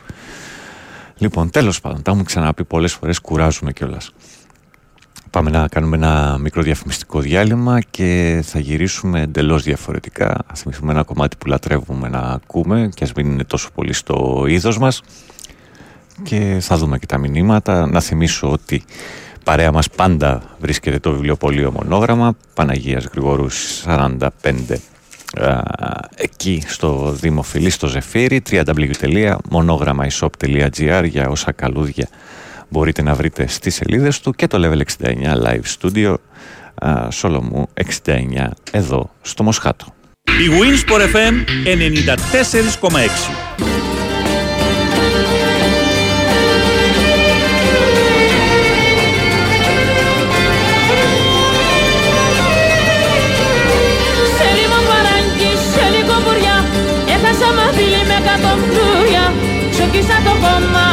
Λοιπόν, τέλος πάντων, τα έχουμε ξαναπεί πολλές φορές, κουράζουμε κιόλας. Πάμε να κάνουμε ένα μικρό διαφημιστικό διάλειμμα και θα γυρίσουμε εντελώς διαφορετικά. Θα θυμηθούμε ένα κομμάτι που λατρεύουμε να ακούμε και ας μην είναι τόσο πολύ στο είδος μας. Και θα δούμε και τα μηνύματα. Να θυμίσω ότι παρέα μας πάντα βρίσκεται το βιβλιοπωλείο Μονόγραμμα Παναγίας Γρηγορούς 45 εκεί στο Δημοφιλή στο Ζεφύρι www.monogrammaishop.gr για όσα καλούδια μπορείτε να βρείτε στις σελίδες του και το Level 69 Live Studio Σολομού 69 εδώ στο Μοσχάτο. Η Winsport FM 94,6 Ξοκίσα το κόμμα,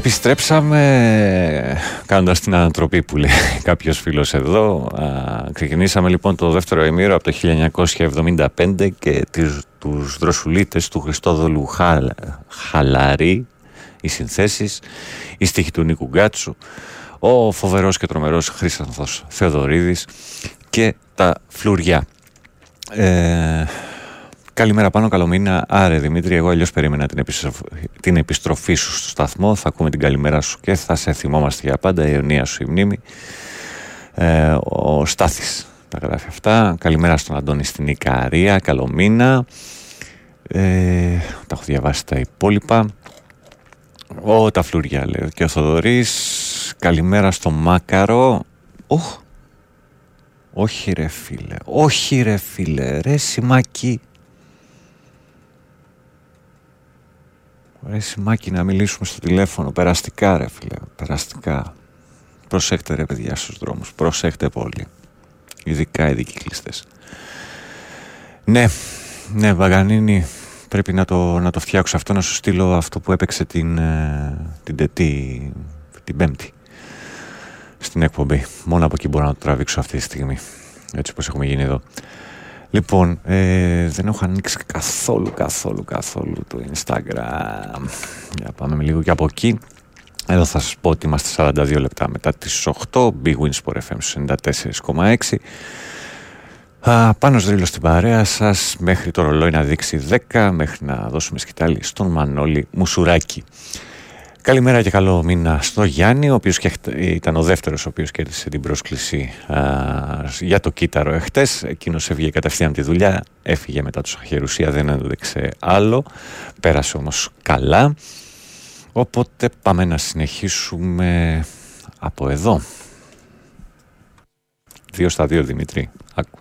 Επιστρέψαμε κάνοντας την ανατροπή που λέει κάποιος φίλος εδώ. Α, ξεκινήσαμε λοιπόν το δεύτερο ημίρο από το 1975 και τις, τους δροσουλίτες του Χριστόδολου Χαλ, Χαλαρή, οι συνθέσεις, η στίχη του Νίκου Γκάτσου, ο φοβερός και τρομερός Χρήστανθος Θεοδωρίδης και τα φλουριά. Ε, Καλημέρα πάνω, καλό μήνα. Άρε Δημήτρη, εγώ αλλιώς περίμενα την, επιστροφή, την επιστροφή σου στο σταθμό. Θα ακούμε την καλημέρα σου και θα σε θυμόμαστε για πάντα. Η αιωνία σου η μνήμη. Ε, ο Στάθης τα γράφει αυτά. Καλημέρα στον Αντώνη στην Ικαρία. Καλό μήνα. Ε, τα έχω διαβάσει τα υπόλοιπα. Ο τα φλουριά λέω. Και ο Θοδωρής. Καλημέρα στο Μάκαρο. Οχ. Όχι ρε φίλε. Όχι ρε φίλε. Ρε σημάκι. Ρε Σιμάκη να μιλήσουμε στο τηλέφωνο. Περαστικά ρε φίλε. Περαστικά. Προσέχτε ρε παιδιά στους δρόμους. Προσέχτε πολύ. Ειδικά οι δικυκλιστές Ναι Ναι Βαγανίνη Πρέπει να το, να το φτιάξω αυτό Να σου στείλω αυτό που έπαιξε την ε, Την τετή Την πέμπτη Στην εκπομπή. Μόνο από εκεί μπορώ να το τραβήξω αυτή τη στιγμή Έτσι όπως έχουμε γίνει εδώ Λοιπόν, ε, δεν έχω ανοίξει καθόλου, καθόλου, καθόλου το Instagram. Για πάμε με λίγο και από εκεί. Εδώ θα σας πω ότι είμαστε 42 λεπτά μετά τις 8, Big Wins for FM 94,6. Α, πάνω σδρύλο στην παρέα σας, μέχρι το ρολόι να δείξει 10, μέχρι να δώσουμε σκητάλη στον Μανώλη Μουσουράκη. Καλημέρα και καλό μήνα στο Γιάννη, ο οποίος ήταν ο δεύτερος ο οποίος κέρδισε την πρόσκληση α, για το κύτταρο εχθές. Εκείνος έφυγε κατευθείαν τη δουλειά, έφυγε μετά τους αχαιρουσία, δεν έδειξε άλλο. Πέρασε όμως καλά. Οπότε πάμε να συνεχίσουμε από εδώ. Δύο στα δύο Δημήτρη. Άκου.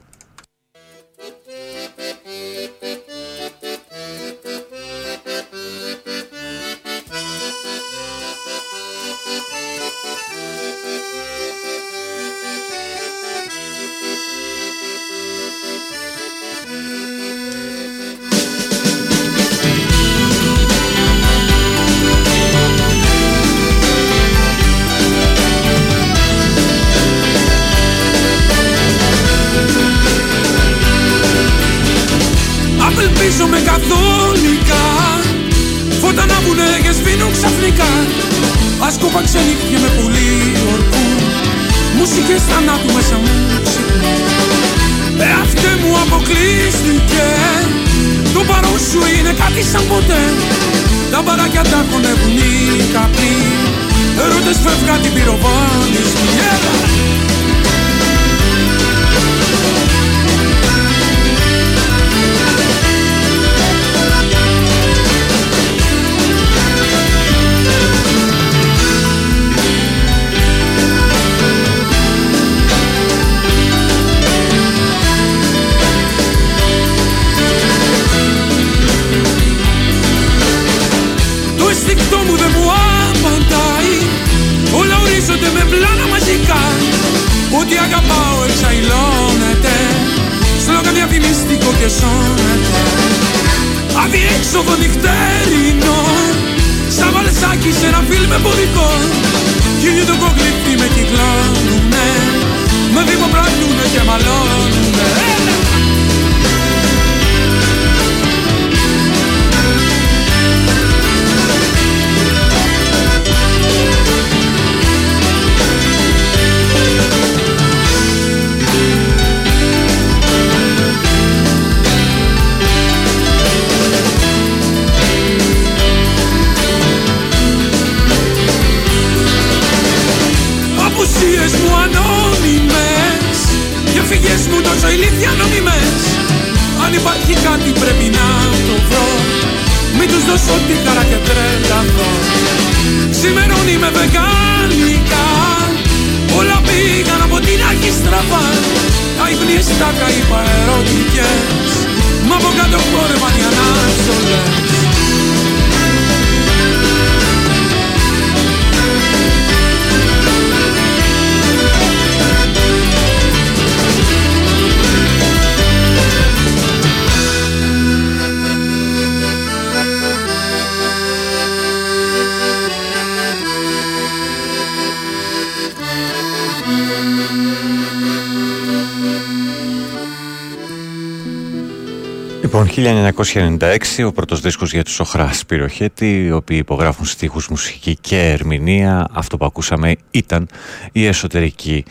1996 ο πρώτος δίσκος για τους Οχράς Σπυροχέτη, οι οποίοι υπογράφουν στίχους, μουσική και ερμηνεία. Αυτό που ακούσαμε ήταν η εσωτερική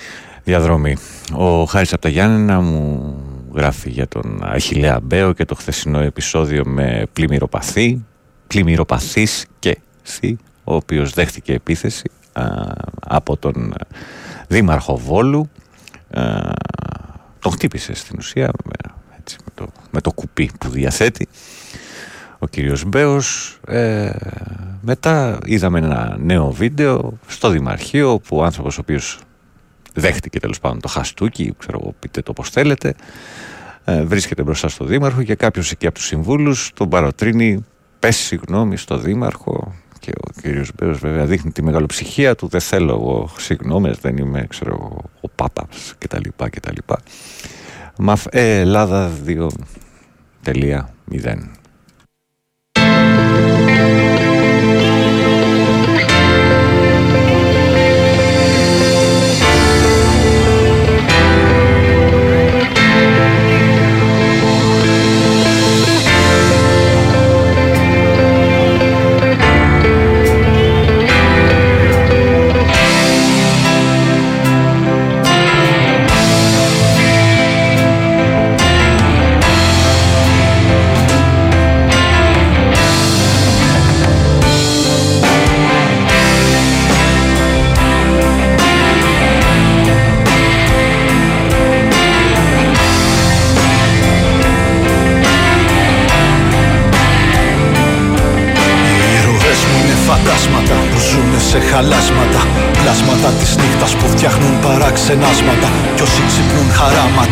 διαδρομή. Ο Χάρης από τα Γιάννενα μου γράφει για τον Αχιλέα Μπέο και το χθεσινό επεισόδιο με πλημμυροπαθή, πλημμυροπαθής και θη, ο οποίος δέχτηκε επίθεση α, από τον Δήμαρχο Βόλου. Α, τον χτύπησε στην ουσία έτσι, με, το, με το κουπί που διαθέτει ο κύριος Μπέος. Ε, μετά είδαμε ένα νέο βίντεο στο Δημαρχείο που ο άνθρωπος ο οποίος δέχτηκε τέλος πάντων το χαστούκι ξέρω εγώ πείτε το πως θέλετε ε, βρίσκεται μπροστά στο Δήμαρχο και κάποιος εκεί από τους συμβούλους τον παροτρύνει πες συγγνώμη στο Δήμαρχο και ο κύριος Μπέος βέβαια δείχνει τη μεγαλοψυχία του δεν θέλω εγώ συγγνώμες δεν είμαι ξέρω εγώ ο Πάπας κτλ κτλ Μαφ, ε, Ελλάδα 2.0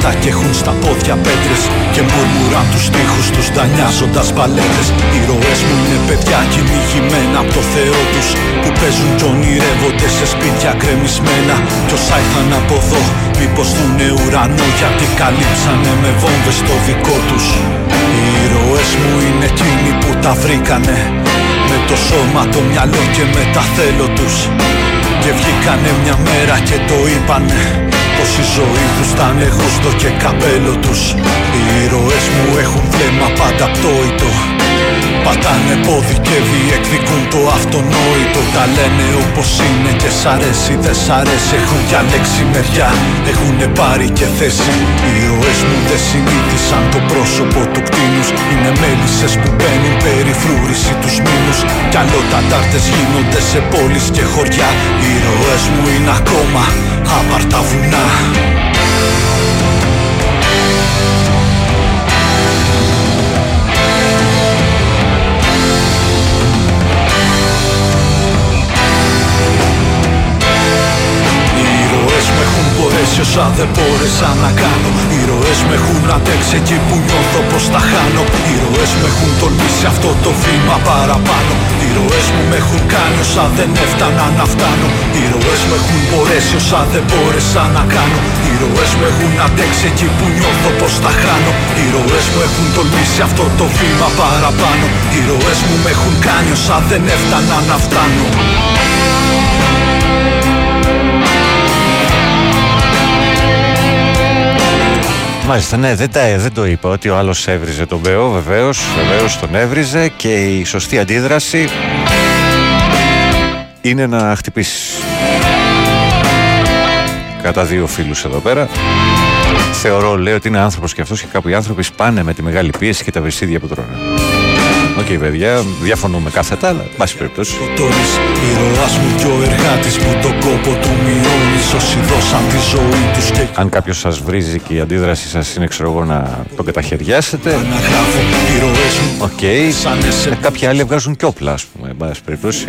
Spotify. Και έχουν στα πόδια πέτρες Και μουρμουράν τους τείχους τους δανειάζοντας παλέτες. Οι ροές μου είναι παιδιά κυνηγημένα από το Θεό τους Που παίζουν κι ονειρεύονται σε σπίτια κρεμισμένα Κι όσα ήρθαν από εδώ μήπως δουνε ουρανό Γιατί καλύψανε με βόμβες το δικό τους. Οι ροές μου είναι εκείνοι που τα βρήκανε με το σώμα, το μυαλό και με τα θέλω τους. Και βγήκανε μια μέρα και το είπανε Πως η ζωή τους ήταν γούστο και καπέλο τους. Οι ήρωες μου έχουν βλέμμα πάντα πτώητο Πατάνε πόδι και διεκδικούν το αυτονόητο. Τα λένε όπως είναι και σ' αρέσει δεν σ' αρέσει. Έχουν διαλέξει μεριά, έχουν πάρει και θέση. Οι ήρωες μου δεν συνήθισαν το πρόσωπο του κτίνους. Είναι μέλισσες που μπαίνουν περιφρούρηση τους μήνους. Κι άλλο τάρτες γίνονται σε πόλεις και χωριά. Οι ήρωες μου είναι ακόμα άπαρτα βουνά μπορέσει όσα δεν μπόρεσα να κάνω Ήρωές με έχουν αντέξει εκεί που νιώθω πως τα χάνω. Ήρωές με έχουν τολμήσει αυτό το βήμα παραπάνω. Ήρωές μου με έχουν κάνει όσα δεν έφτανα να φτάνω. Ήρωές με έχουν μπορέσει όσα δεν μπόρεσα να κάνω. Ήρωές με έχουν αντέξει εκεί που νιώθω πως τα χάνω. Ήρωές μου έχουν τολμήσει αυτό το βήμα παραπάνω. Ήρωές μου με έχουν κάνει όσα δεν έφτανα να φτάνω Μάλιστα, ναι, δεν, τα, δεν το είπα ότι ο άλλος έβριζε τον Μπεό, βεβαίως, βεβαίως τον έβριζε και η σωστή αντίδραση είναι να χτυπήσεις κατά δύο φίλους εδώ πέρα. Θεωρώ, λέει, ότι είναι άνθρωπος και αυτός και κάπου οι άνθρωποι σπάνε με τη μεγάλη πίεση και τα βρισίδια που τρώνε. OK, okay, παιδιά, διαφωνούμε κάθετα, αλλά πάση περιπτώσει. Τόνις, ήρωάς μου και ο εργάτης που τον κόπο του μειώνεις Όσοι δώσαν τη ζωή τους και Αν κάποιος σας βρίζει και η αντίδρασή σας είναι, ξέρω εγώ, να τον καταχεριάσετε. αναγράφω ήρωές μου Οκ. Ε, Κάποιοι άλλοι βγάζουν και όπλα, ας πούμε, εν πάση περιπτώσει.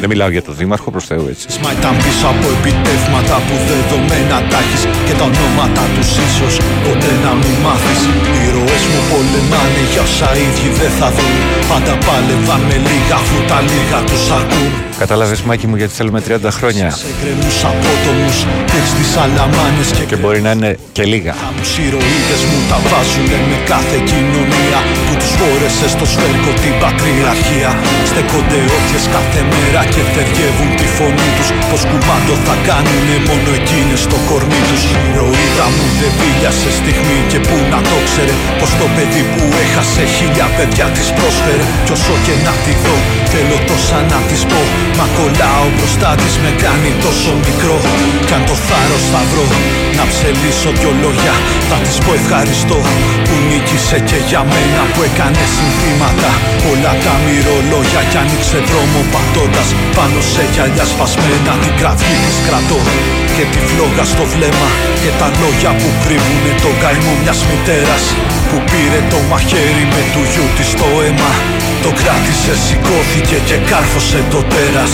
Δεν μιλάω για τον Δήμαρχο, προς Θεού έτσι. Μα ήταν πίσω από επιτεύγματα που δεδομένα τα έχεις Και τα ονόματα τους ίσως ποτέ να μην μάθεις Ήρωές μου πολεμάνε για όσα ίδιοι δεν θα δουν Πάντα πάλευαν με λίγα αφού τα λίγα τους ακούν Κατάλαβες, Μάκη μου, γιατί θέλουμε 30 χρόνια. Σε γκρεμούς απότομους και στις αλαμάνες και Και μπορεί να είναι και λίγα. Τους ηρωίδες μου τα βάζουνε με κάθε κοινωνία Που τους φόρεσε στο σφαίρκο την πατριαρχία. Στέκονται όποιες κάθε μέρα και θεργεύουν τη φωνή τους. Πως κουμάντο θα κάνουνε μόνο εκείνες στο κορμί τους. Η ηρωίδα μου δεν βίλιασε στιγμή και που να το ξέρε. Πως το παιδί που έχασε χίλια παιδιά της πρόσφερε. Κι όσο και να τη δω θέλω τόσα να της πω Μα κολλάω μπροστά της με κάνει τόσο μικρό. Κι αν το θάρρος θα βρω να ψελίσω δυο λόγια. Θα της πω ευχαριστώ που νίκησε και για μένα που έκανε συνθήματα. Όλα τα μυρολόγια κι άνοιξε δρόμο πατώντας Πάνω σε γυαλιά σπασμένα. Την κραυγή της κρατώ Και τη φλόγα στο βλέμμα. Και τα λόγια που κρύβουνε τον καημό μιας μητέρας. Που πήρε το μαχαίρι με του γιού της το αίμα. Το κράτησε, σηκώθηκε και κάρφωσε το τέρας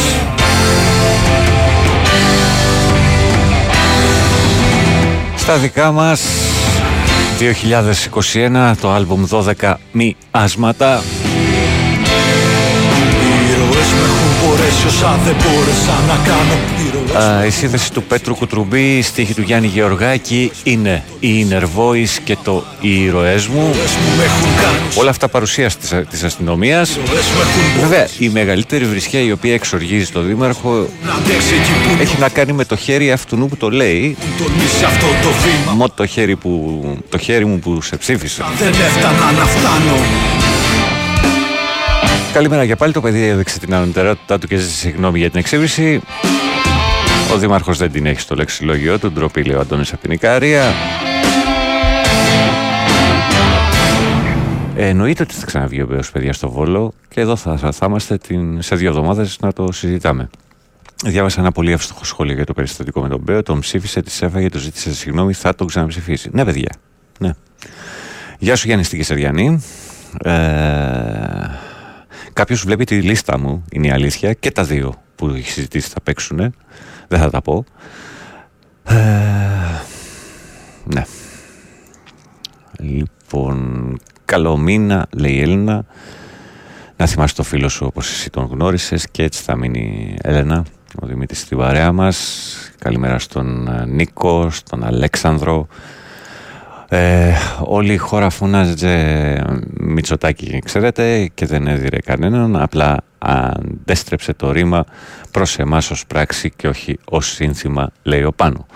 Στα δικά μας 2021 το άλμπουμ 12 μη άσματα. Οι ήρωές με έχουν μπορέσει όσα δεν μπόρεσα να κάνω Ήρωές Α, η σύνδεση του Πέτρου Κουτρουμπή, η στίχη του Γιάννη Γεωργάκη είναι η Inner Voice και το «Οι ήρωές μου». μου με έχουν κάνει Όλα αυτά παρουσίαση της, της αστυνομίας. Ήρωές με έχουν Βέβαια, η μεγαλύτερη βρισιά η οποία εξοργίζει το Δήμαρχο να αντέξει εκεί που έχει να κάνει με το χέρι αυτού που το λέει. τολμήσει αυτό το βήμα Μο το χέρι, που, το χέρι μου που σε ψήφισε. Δεν έφτανα να φτάνω Καλημέρα και πάλι. Το παιδί έδειξε την ανωτερότητά του και ζήτησε συγγνώμη για την εξήγηση. Ο Δήμαρχος δεν την έχει στο λεξιλόγιο του. Ντροπή λέει ο Αντώνης από την Ικάρια. Ε, εννοείται ότι θα ξαναβγεί ο Μπέος παιδιά στο Βόλο και εδώ θα, θα, θα είμαστε την, σε δύο εβδομάδες να το συζητάμε. Διάβασα ένα πολύ εύστοχο σχόλιο για το περιστατικό με τον Μπέο. Τον ψήφισε, τη έφαγε, το ζήτησε συγγνώμη, θα τον ξαναψηφίσει. Ναι, παιδιά. Ναι. Γεια σου Γιάννη Στικησεριανή. Ε, Κάποιος βλέπει τη λίστα μου, είναι η αλήθεια, και τα δύο που έχει συζητήσει θα παίξουν. Δεν θα τα πω. Ε, ναι. Λοιπόν, καλό μήνα, λέει η Έλληνα. Να θυμάσαι το φίλο σου όπως εσύ τον γνώρισες και έτσι θα μείνει η Έλενα, ο Δημήτρης στην παρέα μας. Καλημέρα στον ε, Νίκο, στον Αλέξανδρο. Ε, όλη η χώρα φώναζε Μητσοτάκη, ξέρετε, και δεν έδειρε κανέναν, απλά αντέστρεψε το ρήμα προς εμάς ως πράξη και όχι ως σύνθημα, λέει ο Πάνο.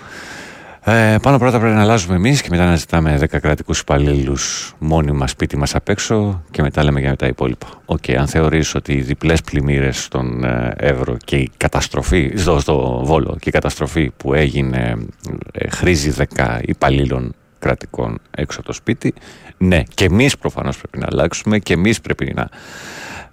Ε, πάνω πρώτα πρέπει να αλλάζουμε εμείς και μετά να ζητάμε 10 κρατικούς υπαλλήλους μόνιμα σπίτι μας απ' έξω και μετά λέμε για τα υπόλοιπα. Οκ, αν θεωρείς ότι οι διπλές πλημμύρες στον ε, Εύρο και η καταστροφή, στο, στο Βόλο και η καταστροφή που έγινε ε, χρήζει 10 υπαλλήλων κρατικών έξω από το σπίτι. Ναι, και εμείς προφανώς πρέπει να αλλάξουμε και εμείς πρέπει να,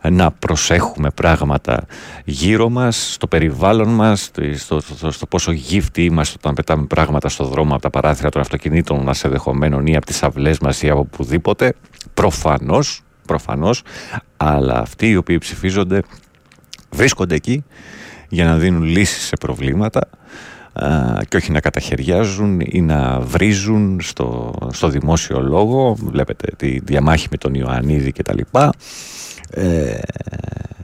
να προσέχουμε πράγματα γύρω μας, στο περιβάλλον μας, στο, στο, στο πόσο γύφτοι είμαστε όταν πετάμε πράγματα στο δρόμο από τα παράθυρα των αυτοκινήτων μας ενδεχομένων ή από τις αυλές μας ή από οπουδήποτε. Προφανώς, προφανώς, αλλά αυτοί οι οποίοι ψηφίζονται βρίσκονται εκεί για να δίνουν λύσεις σε προβλήματα και όχι να καταχαιριάζουν ή να βρίζουν στο, στο δημόσιο λόγο. Βλέπετε τη διαμάχη με τον Ιωαννίδη κτλ. Ε,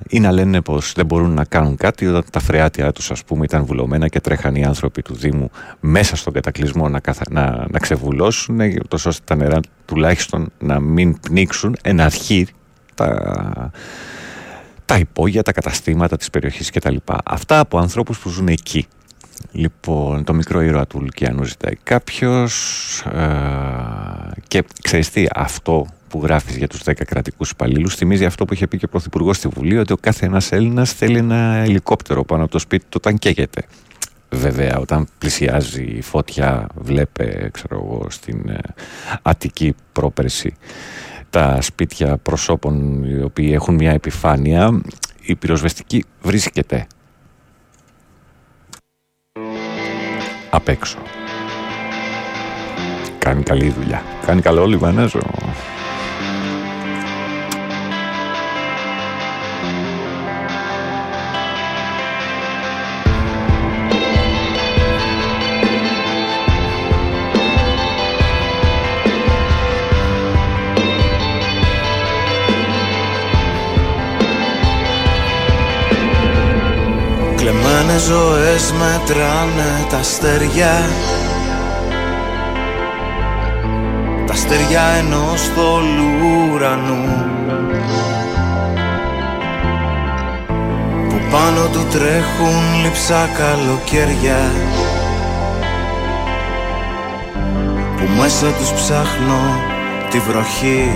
ή να λένε πως δεν μπορούν να κάνουν κάτι όταν τα φρεάτια τους ας πούμε ήταν βουλωμένα και τρέχαν οι άνθρωποι του Δήμου μέσα στον κατακλυσμό να, καθα... να, να ξεβουλώσουν τόσο ώστε τα νερά τουλάχιστον να μην πνίξουν εν αρχή τα, τα υπόγεια, τα καταστήματα της περιοχής κτλ. Αυτά από ανθρώπους που ζουν εκεί. Λοιπόν, το μικρό ήρωα του Λουκιανού ζητάει κάποιος ε, και ξέρεις τι, αυτό που γράφεις για τους 10 κρατικούς υπαλλήλους θυμίζει αυτό που είχε πει και ο Πρωθυπουργός στη Βουλή, ότι ο κάθε ένα Έλληνας θέλει ένα ελικόπτερο πάνω από το σπίτι του όταν καίγεται. Βέβαια, όταν πλησιάζει η φώτια, βλέπε, ξέρω εγώ, στην ε, Αττική πρόπερση τα σπίτια προσώπων οι οποίοι έχουν μια επιφάνεια, η πυροσβεστική βρίσκεται απ' έξω. Κάνει καλή δουλειά. Κάνει καλό ο Λιβανέζο. Ζωές μετράνε τα αστέρια. Τα αστέρια ενός θολού ουρανού. Που πάνω του τρέχουν λειψά καλοκαίρια. Που μέσα τους ψάχνω τη βροχή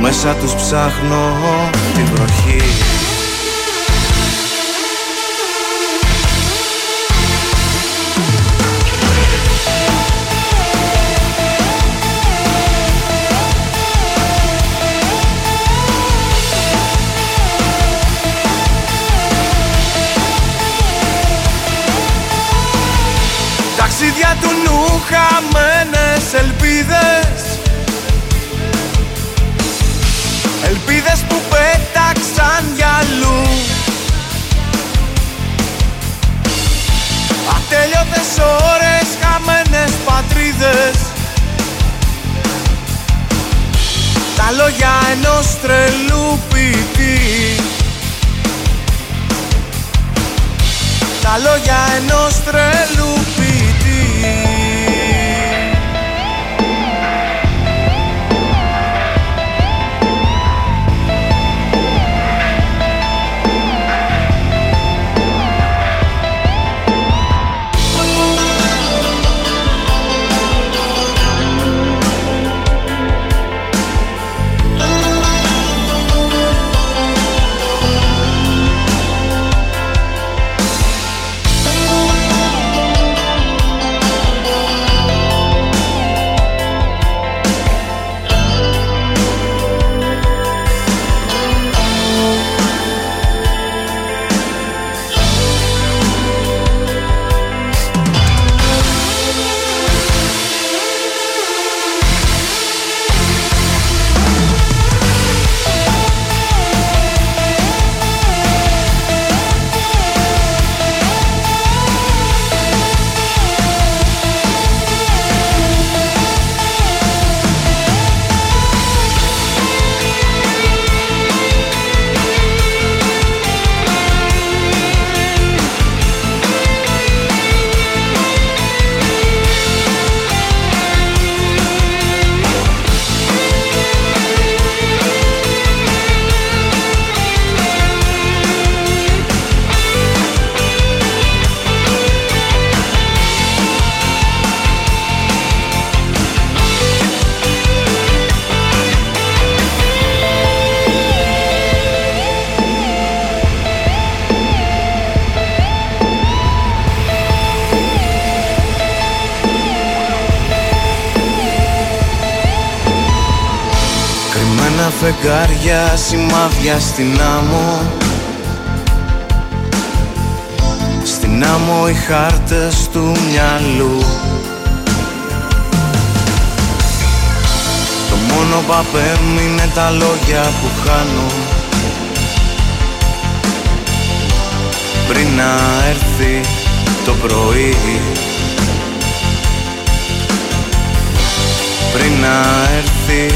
μέσα τους ψάχνω τη βροχή. Ταξίδια του νου χαμένες ελπίδες Ατέλειωτες ώρες, χαμένες πατρίδες. Τα λόγια ενός τρελού ποιητή. Τα λόγια ενός τρελού ποιητή φεγγάρια σημάδια στην άμμο. Στην άμμο οι χάρτες του μυαλού. Το μόνο που απέμεινε τα λόγια που χάνω. Να έρθει το πρωί. Πριν να έρθει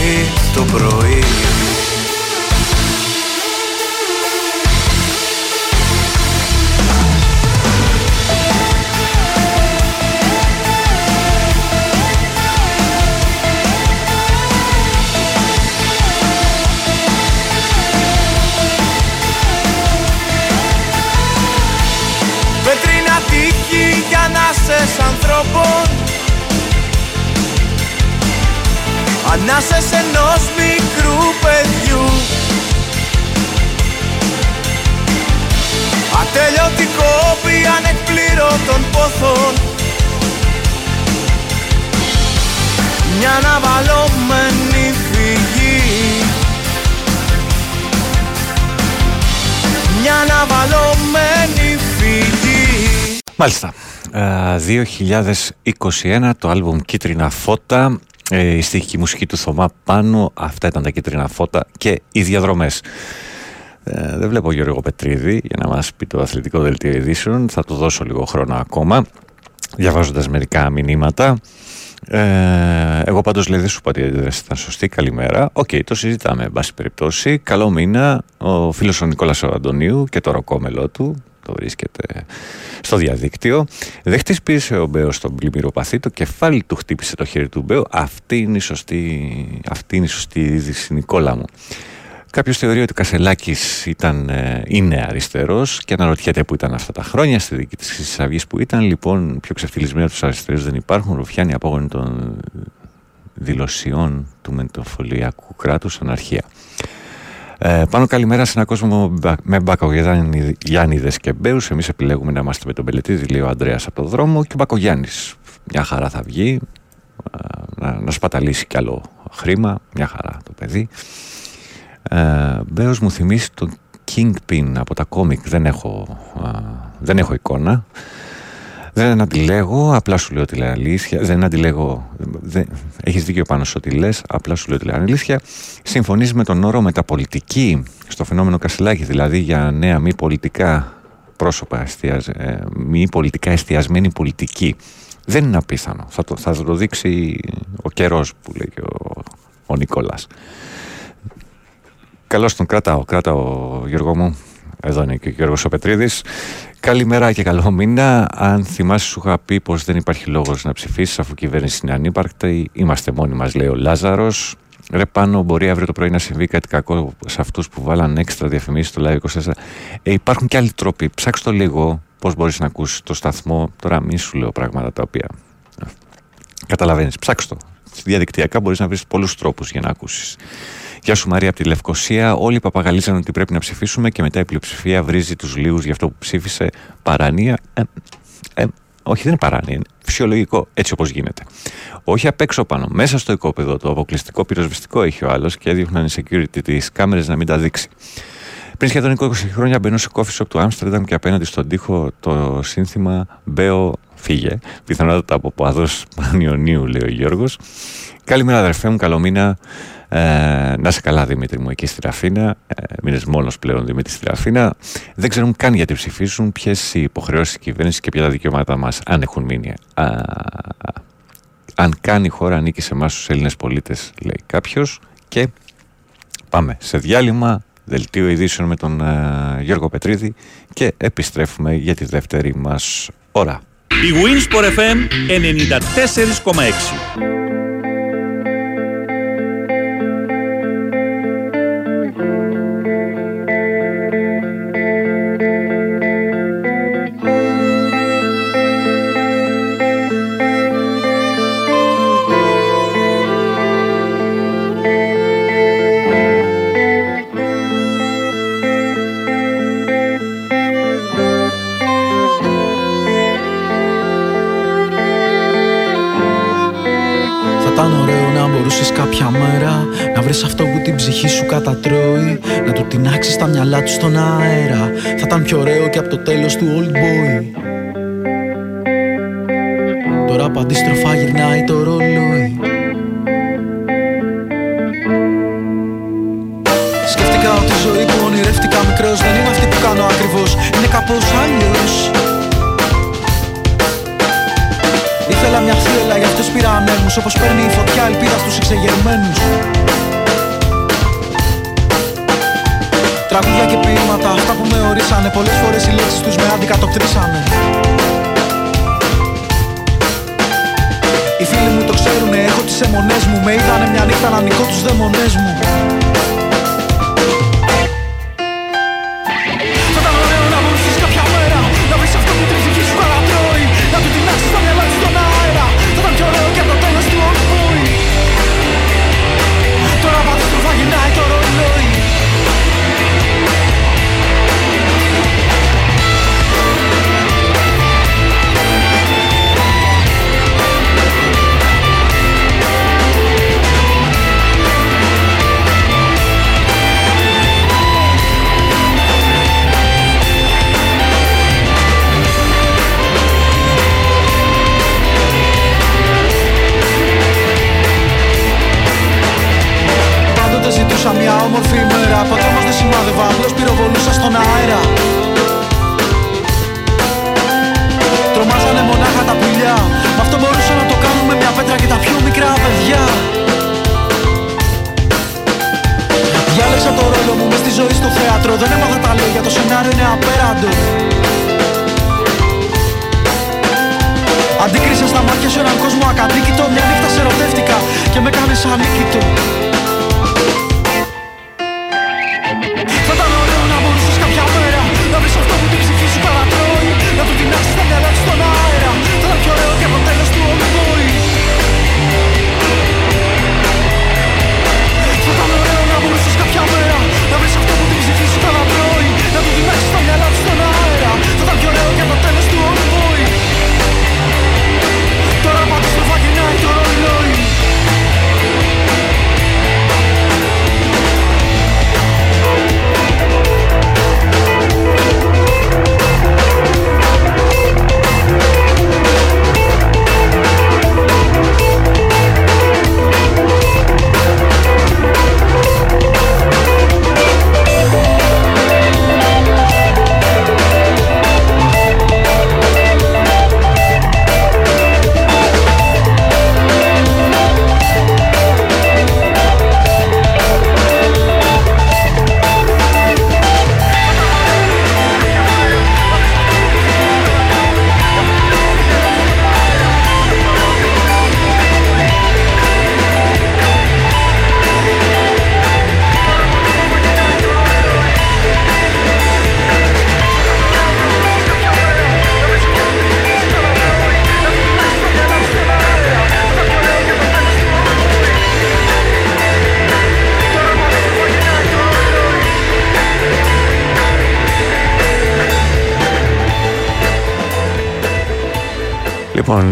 Μάλιστα. Ε, 2021 το άλμπουμ Κίτρινα Φώτα ε, η στοιχική μουσική του Θωμά πάνω αυτά ήταν τα Κίτρινα Φώτα και οι διαδρομές. Ε, δεν βλέπω Γιώργο Πετρίδη για να μας πει το αθλητικό δελτίο ειδήσεων. Θα του δώσω λίγο χρόνο ακόμα διαβάζοντας μερικά μηνύματα. Ε, εγώ πάντως λέει δεν σου είπα ότι η αντίδραση ήταν σωστή καλημέρα. Οκ το συζητάμε εν πάση περιπτώσει. Καλό μήνα ο φίλος ο Νικόλας Αντωνίου και το ρακόμελό του το βρίσκεται στο διαδίκτυο. Δεν χτύπησε ο Μπέος στον πλημμυροπαθή, το κεφάλι του χτύπησε το χέρι του Μπέο. Αυτή είναι η σωστή, αυτή είναι η σωστή είδηση, Νικόλα μου. Κάποιος θεωρεί ότι ο Κασελάκη ε, είναι αριστερός και αναρωτιέται που ήταν αυτά τα χρόνια στη δική της Χρυσή Αυγής που ήταν. Λοιπόν, πιο ξεφτυλισμένοι από τους αριστερούς δεν υπάρχουν. Ρουφιάνοι απόγονοι των δηλωσιών του μετοφολιακού κράτους αναρχία. Ε, πάνω καλημέρα σε έναν κόσμο με Μπακογιάννηδε και Μπέους. Εμείς επιλέγουμε να είμαστε με τον Πελετήδη, λέει ο Αντρέα από το δρόμο. Και ο Μπακογιάννης. Μια χαρά θα βγει. Να, να σπαταλήσει κι άλλο χρήμα. Μια χαρά το παιδί. Ε, Μπέος μου θυμίσει τον Kingpin από τα κόμικ. Δεν έχω, δεν έχω εικόνα. Δεν αντιλέγω, απλά σου λέω ότι λέει αλήθεια. Δεν αντιλέγω. Δεν... Έχεις δίκιο πάνω σε ό,τι λες, απλά σου λέω ότι λέει αλήθεια. Συμφωνείς με τον όρο μεταπολιτική στο φαινόμενο Κασιλάκη, δηλαδή για νέα μη πολιτικά πρόσωπα, εστιαζ... ε, μη πολιτικά εστιασμένη πολιτική. Δεν είναι απίθανο. Θα το, θα το δείξει ο καιρός που λέει και ο, ο Νικόλας. Καλώς τον κρατάω, κρατάω Γιώργο μου. Εδώ είναι και ο Γιώργος Πετρίδης. Καλημέρα και καλό μήνα. Αν θυμάσαι, σου είχα πει πως δεν υπάρχει λόγος να ψηφίσεις αφού η κυβέρνηση είναι ανύπαρκτη. Είμαστε μόνοι μας, λέει ο Λάζαρος. Ρε πάνω, μπορεί αύριο το πρωί να συμβεί κάτι κακό σε αυτούς που βάλαν έξτρα διαφημίσεις στο Live 24. Ε, υπάρχουν και άλλοι τρόποι. Ψάξτε το λίγο πώς μπορείς να ακούσει το σταθμό. Τώρα, μη σου λέω πράγματα τα οποία. Καταλαβαίνεις. Ψάξτε το. Διαδικτυακά μπορείς να βρεις πολλούς τρόπους για να ακούσεις. Γεια σου Μαρία από τη Λευκοσία. Όλοι παπαγαλίζαν ότι πρέπει να ψηφίσουμε και μετά η πλειοψηφία βρίζει τους λίγου για αυτό που ψήφισε. Παρανία. Ε, ε, όχι, δεν είναι παράνοια. Είναι φυσιολογικό έτσι όπως γίνεται. Όχι απ' έξω πάνω. Μέσα στο οικόπεδο το αποκλειστικό πυροσβεστικό έχει ο άλλος και έδιωχναν οι security τις κάμερες να μην τα δείξει. Πριν σχεδόν 20 χρόνια μπαίνω σε coffee shop του Άμστερνταμ και απέναντι στον τοίχο το σύνθημα Μπέο φύγε. Πιθανότατα από παδός Πανιωνίου, λέει ο Γιώργος. Καλημέρα, αδερφέ μου, καλό μήνα. Ε, να σε καλά, Δημήτρη μου, εκεί στη Ραφίνα. Ε, Μείνε μόνος πλέον, Δημήτρη, στη Ραφίνα. Δεν ξέρουν καν γιατί ψηφίσουν, ποιες οι υποχρεώσεις της κυβέρνησης και ποια τα δικαιώματα μας, αν έχουν μείνει. Α, αν κάνει η χώρα ανήκει σε εμάς τους Έλληνες πολίτες, λέει κάποιος. Και πάμε σε διάλειμμα. Δελτίο ειδήσεων με τον ε, Γιώργο Πετρίδη και επιστρέφουμε για τη δεύτερη μας ώρα. Η Winsport FM 94,6 Θα ήταν έναν κόσμο ακατοίκητο. Μια νύχτα σε ερωτεύτηκα και με κάνεις ανίκητο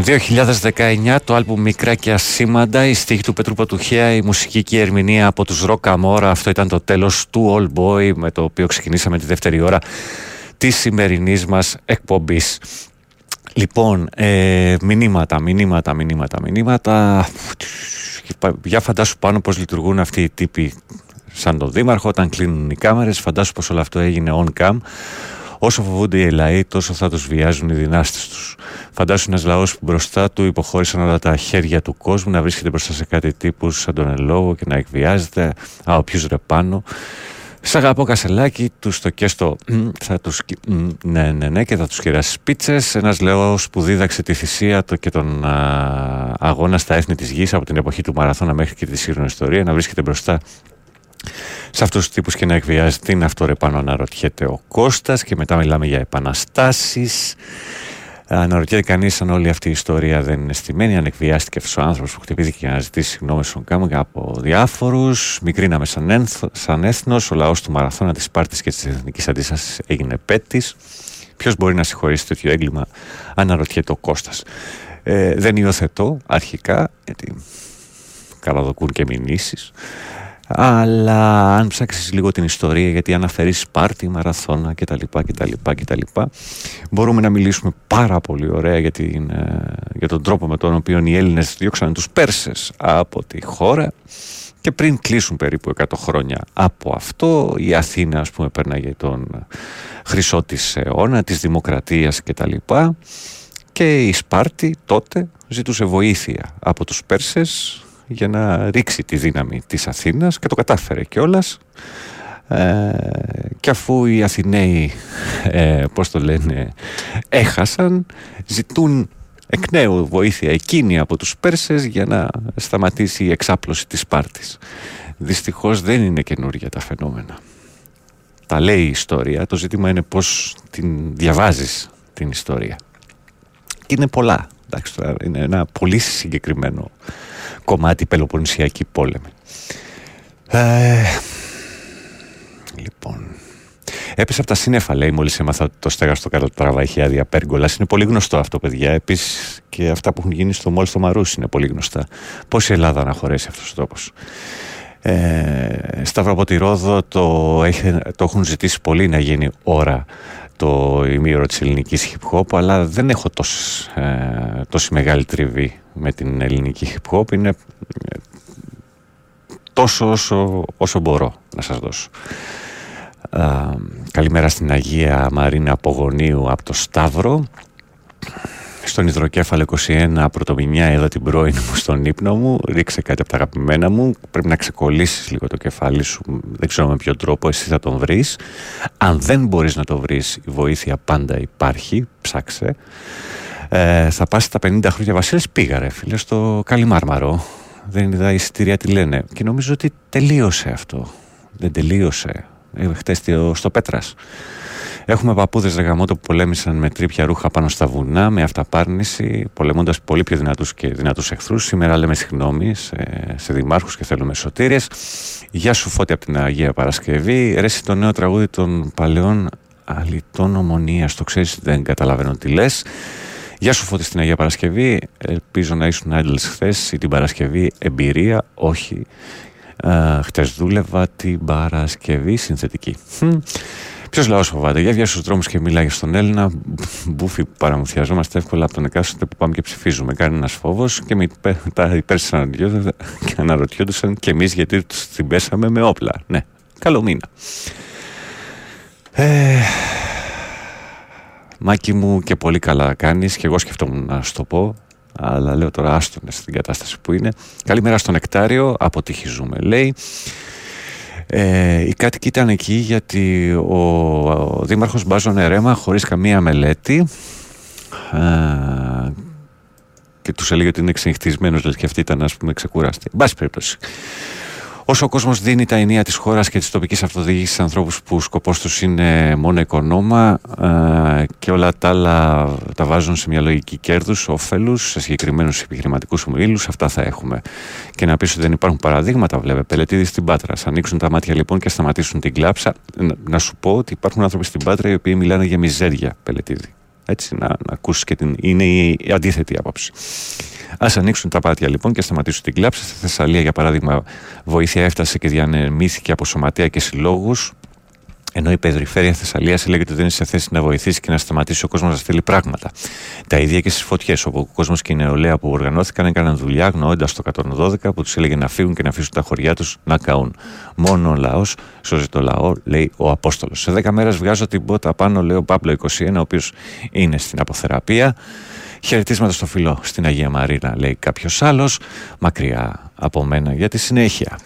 2019 το άλμπουμ Μικρά και Ασήμαντα, η στίχη του Πέτρου Πατουχέα, η μουσική ερμηνεία από τους Rock Amora. Αυτό ήταν το τέλος του All Boy με το οποίο ξεκινήσαμε τη δεύτερη ώρα της σημερινής μας εκπομπής. Λοιπόν, ε, μηνύματα, μηνύματα, μηνύματα, μηνύματα. Για φαντάσου πάνω πώς λειτουργούν αυτοί οι τύποι σαν τον Δήμαρχο όταν κλείνουν οι κάμερες. Φαντάσου πως όλο αυτό έγινε on cam. Όσο φοβούνται οι λαοί, τόσο θα τους βιάζουν οι δυνάστες τους. Φαντάσου ένας λαός που μπροστά του υποχώρησαν όλα τα χέρια του κόσμου να βρίσκεται μπροστά σε κάτι τύπους σαν τον Ελόγο και να εκβιάζεται. Α, ο ποιους ρε πάνω. Σ' αγαπώ Κασελάκη, τους το και στο θα τους, ναι, ναι, ναι, και θα τους κεράσει πίτσες. Ένας λαός που δίδαξε τη θυσία του και τον α, αγώνα στα έθνη της γης από την εποχή του Μαραθώνα μέχρι και της σύγχρονη ιστορία να βρίσκεται μπροστά σε αυτούς τους τύπους και να εκβιάζει τι είναι αυτό ρε πάνω αναρωτιέται ο Κώστας και μετά μιλάμε για επαναστάσεις Αναρωτιέται κανείς αν όλη αυτή η ιστορία δεν είναι στημένη, αν εκβιάστηκε αυτός ο άνθρωπος που χτυπήθηκε για να ζητήσει συγγνώμη στον Κάμου από διάφορους. Μικρίναμε σαν, ένθ, σαν έθνος, ο λαός του Μαραθώνα της Πάρτη και της Εθνικής Αντίστασης έγινε πέτης. Ποιος μπορεί να συγχωρήσει τέτοιο έγκλημα, αναρωτιέται ο Κώστας. Ε, δεν υιοθετώ αρχικά, γιατί καλαδοκούν και μηνύσεις αλλά αν ψάξεις λίγο την ιστορία γιατί αναφέρει Σπάρτη, Μαραθώνα κτλ, κτλ, κτλ μπορούμε να μιλήσουμε πάρα πολύ ωραία για, την, ε, για τον τρόπο με τον οποίο οι Έλληνες διώξαν τους Πέρσες από τη χώρα. Και πριν κλείσουν περίπου 100 χρόνια από αυτό η Αθήνα ας πούμε περνάγε τον χρυσό της αιώνα της δημοκρατίας κτλ και η Σπάρτη τότε ζητούσε βοήθεια από τους Πέρσες για να ρίξει τη δύναμη της Αθήνας και το κατάφερε κιόλας. Ε, και αφού οι Αθηναίοι ε, πώς το λένε έχασαν ζητούν εκ νέου βοήθεια εκείνη από τους Πέρσες για να σταματήσει η εξάπλωση της Σπάρτης. Δυστυχώς δεν είναι καινούργια τα φαινόμενα. Τα λέει η ιστορία. Το ζήτημα είναι πως την διαβάζεις την ιστορία. Και είναι πολλά. Εντάξει, είναι ένα πολύ συγκεκριμένο κομμάτι Πελοποννησιακή πόλεμη ε, Λοιπόν. Έπεσε από τα σύννεφα, λέει, μόλις έμαθα ότι το στέγαστο κατά το τραβά είχε άδεια πέργολα. Είναι πολύ γνωστό αυτό, παιδιά. Επίσης και αυτά που έχουν γίνει στο Μόλ στο Μαρούσι είναι πολύ γνωστά. Πώς η Ελλάδα να χωρέσει αυτός ο τόπος. Ε, Σταύρο από τη Ρόδο το, έχει, το έχουν ζητήσει πολύ να γίνει ώρα το ημίωρο της ελληνικής hip hop αλλά δεν έχω τόση, ε, τόση μεγάλη τριβή με την ελληνική hip hop είναι ε, τόσο όσο, όσο μπορώ να σας δώσω καλημέρα στην Αγία Μαρίνα Απογονίου από το Σταύρο. Στον υδροκέφαλο 21 πρωτομηνιά είδα την πρώην μου στον ύπνο μου. Ρίξε κάτι από τα αγαπημένα μου. Πρέπει να ξεκολλήσεις λίγο το κεφάλι σου. Δεν ξέρω με ποιο τρόπο εσύ θα τον βρεις. Αν δεν μπορείς να το βρεις, η βοήθεια πάντα υπάρχει. Ψάξε. Ε, θα πας τα 50 χρόνια Βασίλης πήγα ρε φίλε στο Καλιμάρμαρο. Δεν είδα εισιτήρια τι λένε. Και νομίζω ότι τελείωσε αυτό. Δεν τελείωσε. Ε, Χθε στο Πέτρας. Έχουμε παππούδες ρεγαμότο που πολέμησαν με τρίπια ρούχα πάνω στα βουνά, με αυταπάρνηση, πολεμώντας πολύ πιο δυνατούς και δυνατούς εχθρούς. Σήμερα λέμε συγγνώμης σε, σε δημάρχους και θέλουμε σωτήρες. Γεια σου φώτη από την Αγία Παρασκευή. Ρέσει το νέο τραγούδι των παλαιών αλητών ομονίας. Το ξέρεις, δεν καταλαβαίνω τι λες. Γεια σου Φώτης στην Αγία Παρασκευή. Ελπίζω να ήσουν άντλες χθες ή την Παρασκευή. Εμπειρία, όχι. Uh, Χτες δούλευα την Παρασκευή συνθετική. Ποιος λαός φοβάται; Για βγαίνει στου δρόμους και μιλάει στον Έλληνα. Μπούφι που παραμυθιαζόμαστε εύκολα από τον εκάστοτε που πάμε και ψηφίζουμε. Κάνει ένα φόβος και με τα υπέρσαν και αναρωτιόντουσαν και εμείς γιατί τους την πέσαμε με όπλα. Ναι, καλό μήνα. Ε, Μάκη μου και πολύ καλά κάνεις και εγώ σκεφτόμουν να σου το πω αλλά λέω τώρα άστονε στην κατάσταση που είναι. Καλημέρα στον Νεκτάριο, από τύχη ζούμε, λέει. Ε, οι κάτοικοι ήταν εκεί γιατί ο, ο Δήμαρχος μπάζωνε ρέμα χωρίς καμία μελέτη ε, και τους έλεγε ότι είναι ξενυχτισμένος και αυτοί ήταν ας πούμε ξεκουράστοι. Μπάση περίπτωση. Όσο ο κόσμος δίνει τα ενία της χώρας και της τοπικής αυτοδιοίκησης σε ανθρώπους που σκοπός τους είναι μόνο οικονόμα ε, και όλα τα άλλα τα βάζουν σε μια λογική κέρδους, όφελους, σε συγκεκριμένους επιχειρηματικούς ομίλους, αυτά θα έχουμε. Και να πεις ότι δεν υπάρχουν παραδείγματα, βλέπε. Πελετήδης στην Πάτρα. Α ανοίξουν τα μάτια λοιπόν και σταματήσουν την κλάψα. Να σου πω ότι υπάρχουν άνθρωποι στην Πάτρα οι οποίοι μιλάνε για μιζέρια, Πελετήδη. Έτσι, να, να ακούσεις και την. είναι η αντίθετη άποψη. Α ανοίξουν τα πάτια λοιπόν και σταματήσουν την κλάψη. Στη Θεσσαλία, για παράδειγμα, βοήθεια έφτασε και διανεμήθηκε από σωματεία και συλλόγους. Ενώ η Περιφέρεια Θεσσαλίας έλεγε ότι δεν είναι σε θέση να βοηθήσει και να σταματήσει ο κόσμος να στείλει πράγματα. Τα ίδια και στις φωτιές, όπου ο κόσμος και η νεολαία που οργανώθηκαν έκαναν δουλειά αγνοώντας το 112 που τους έλεγε να φύγουν και να αφήσουν τα χωριά τους να καούν. Μόνο ο λαός σώζει το λαό, λέει ο Απόστολος. Σε 10 μέρες βγάζω την πότα πάνω, λέει ο Πάπλο 21, ο οποίος είναι στην αποθεραπεία. Χαιρετίσματα στο φιλό στην Αγία Μαρίνα, λέει κάποιος άλλος, μακριά από μένα για τη συνέχεια.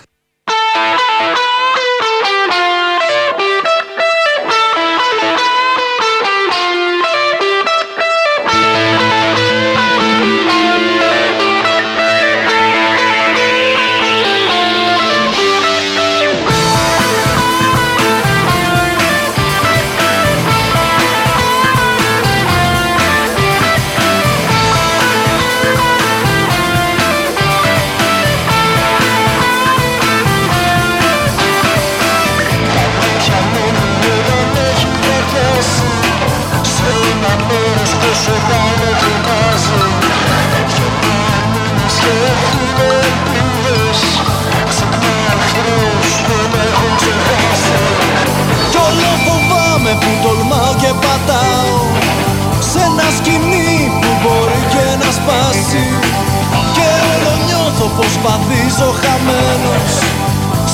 Βαδίζω χαμένος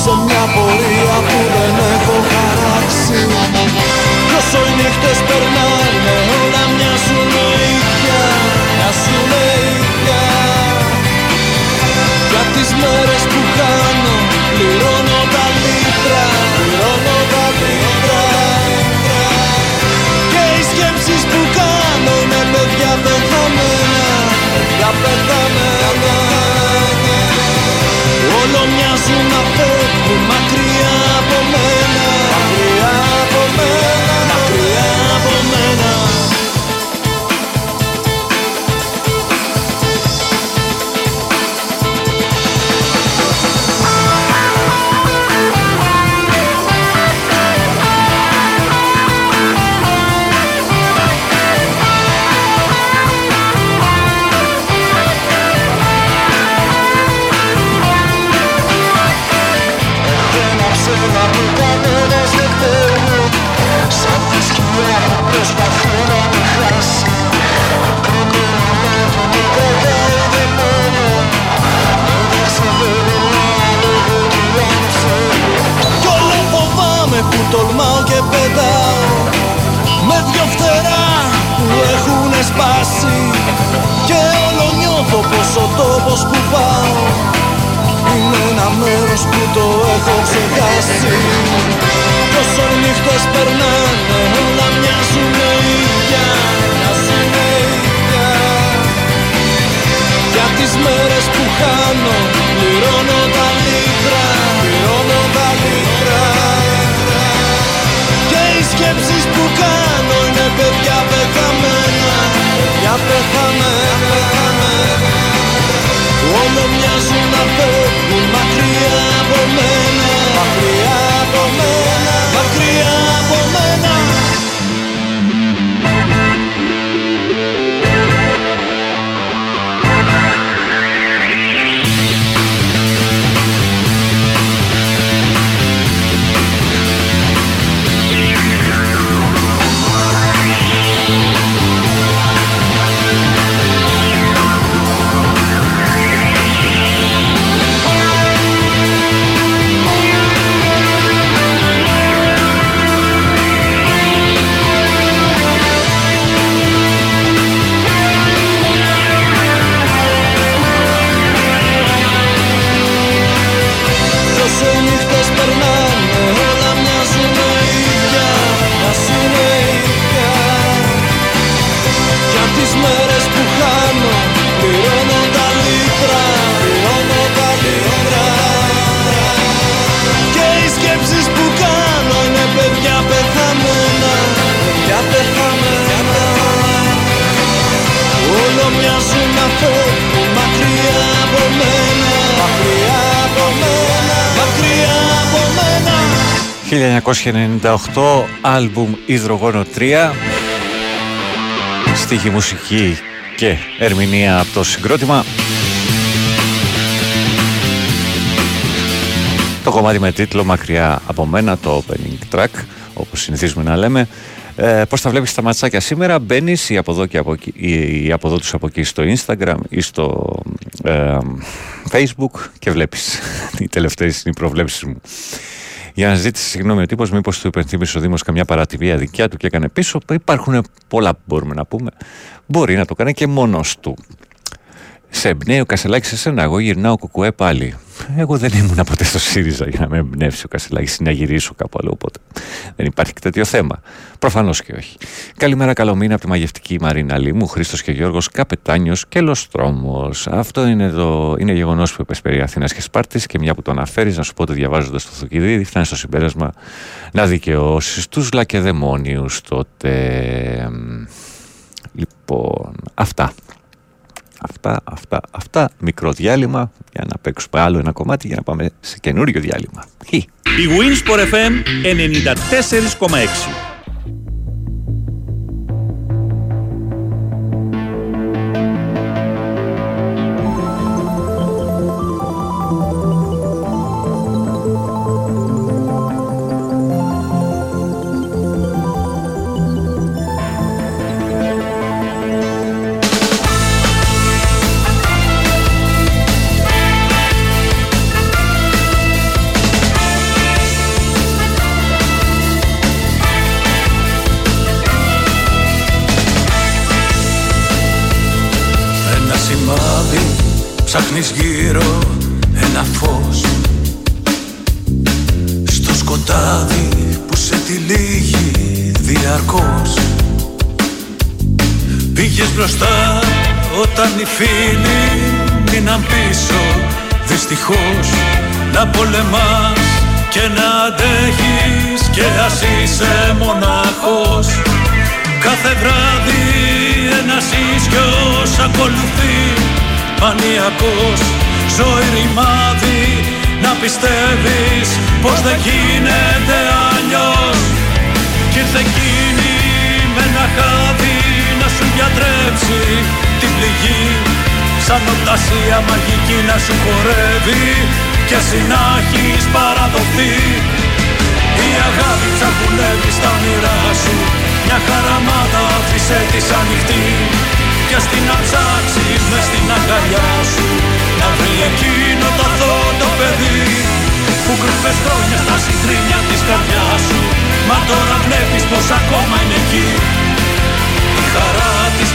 Σε μια πορεία που δεν έχω χαράξει σπάσει Και όλο νιώθω πως ο τόπος που πάω Είναι ένα μέρος που το έχω ξεχάσει. Κι όσο νύχτες περνάνε όλα μοιάζουν ίδια Μοιάζουν ίδια. Για τις μέρες που χάνω πληρώνω τα λίτρα Πληρώνω τα λίτρα. Και οι σκέψεις που κάνω Παιδιά πεθαμένα Όλο μοιάζουν να φεύγουν 1998 άλμπουμ Υδρογόνο 3 Στίχη μουσική και ερμηνεία από το συγκρότημα. Το κομμάτι με τίτλο Μακριά από μένα το opening track όπως συνηθίζουμε να λέμε. Ε, Πώς τα βλέπεις τα ματσάκια σήμερα; Μπαίνεις ή από εδώ, και από εκεί, ή, ή από εδώ τους από εκεί στο Instagram ή στο ε, Facebook και βλέπεις. [laughs] Οι τελευταίες είναι οι προβλέψεις μου για να ζητήσει συγγνώμη ο τύπος, μήπως του υπενθύμησε ο Δήμος καμιά παρατηρία δικιά του και έκανε πίσω. Υπάρχουν πολλά που μπορούμε να πούμε. Μπορεί να το κάνει και μόνος του. Σε εμπνέει ο Κασελάκης σε σένα. Εγώ γυρνάω κουκουέ πάλι. Εγώ δεν ήμουν ποτέ στο ΣΥΡΙΖΑ για να με εμπνεύσει ο Κασελάκης ή να γυρίσω κάπου αλλού. Οπότε δεν υπάρχει τέτοιο θέμα. Προφανώς και όχι. Καλημέρα, καλό μήνα από τη μαγευτική Μαρίνα Λίμου, Χρήστος και Γιώργος, Καπετάνιος και Λοστρόμος. Αυτό είναι, το... είναι γεγονός που είπε περί Αθήνας και Σπάρτης και μια που το αναφέρεις, να σου πω ότι διαβάζοντας το Θουκυδίδη, φτάνει στο συμπέρασμα να δικαιώσεις τους λακεδαιμόνιους τότε. Λοιπόν, αυτά. Αυτά, αυτά, αυτά. Μικρό διάλειμμα για να παίξουμε άλλο ένα κομμάτι για να πάμε σε καινούριο διάλειμμα. Χι. Η Winsport FM 94,6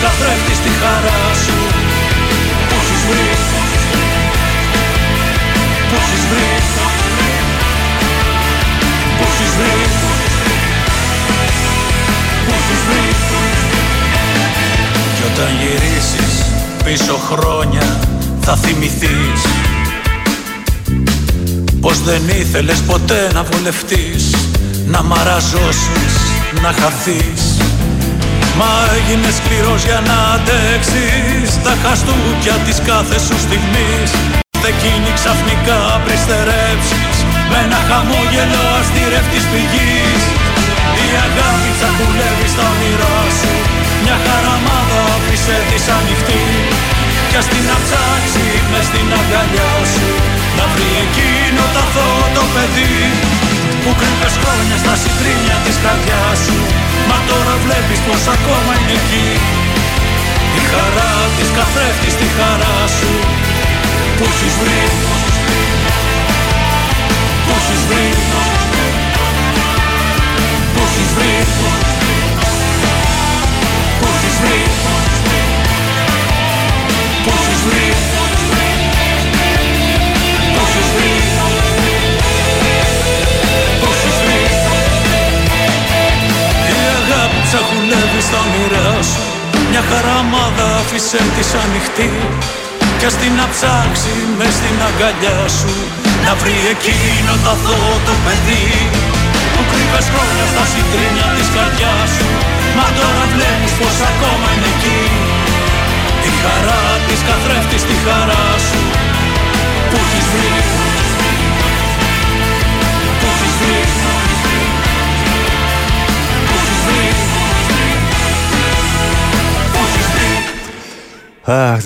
καθρέφτη στη χαρά σου. Που έχεις βρει. Που έχεις βρει. Που έχεις βρει. Που έχεις βρει. Κι όταν γυρίσεις πίσω χρόνια θα θυμηθείς πως δεν ήθελες ποτέ να βολευτείς να μαραζώσεις, να χαθείς. Μα έγινε σκληρός για να αντέξεις. Τα χαστούκια της κάθε σου στιγμής. Εκείνη ξαφνικά πριστερέψεις Με ένα χαμόγελο αστηρεύτης πηγής. Η αγάπη τσακουλεύει στα όνειρά σου. Μια χαραμάδα άφησε της ανοιχτή. Κι ας την αψάξει μες στην αγκαλιά σου. Να βρει εκείνο το αθώο το παιδί Που κρύβες χρόνια στα συντρίμια της καρδιάς σου. Μα τώρα βλέπεις πως ακόμα είναι εκεί. Η χαρά της καθρέφτει στη χαρά σου. Που έχεις βρει. Που έχεις βρει Που έχεις βρει. Που έχεις βρει Που έχεις βρει. Που έχεις βρει άφησε της ανοιχτή Κι ας την αψάξει μες στην αγκαλιά σου. Να βρει εκείνο το αθώο το παιδί Που κρύβες χρόνια στα συντρίμια της καρδιάς σου. Μα τώρα βλέπεις πως ακόμα είναι εκεί. Η χαρά της καθρέφτει στη χαρά σου. Που έχεις βρει. Που έχεις βρει Αχ,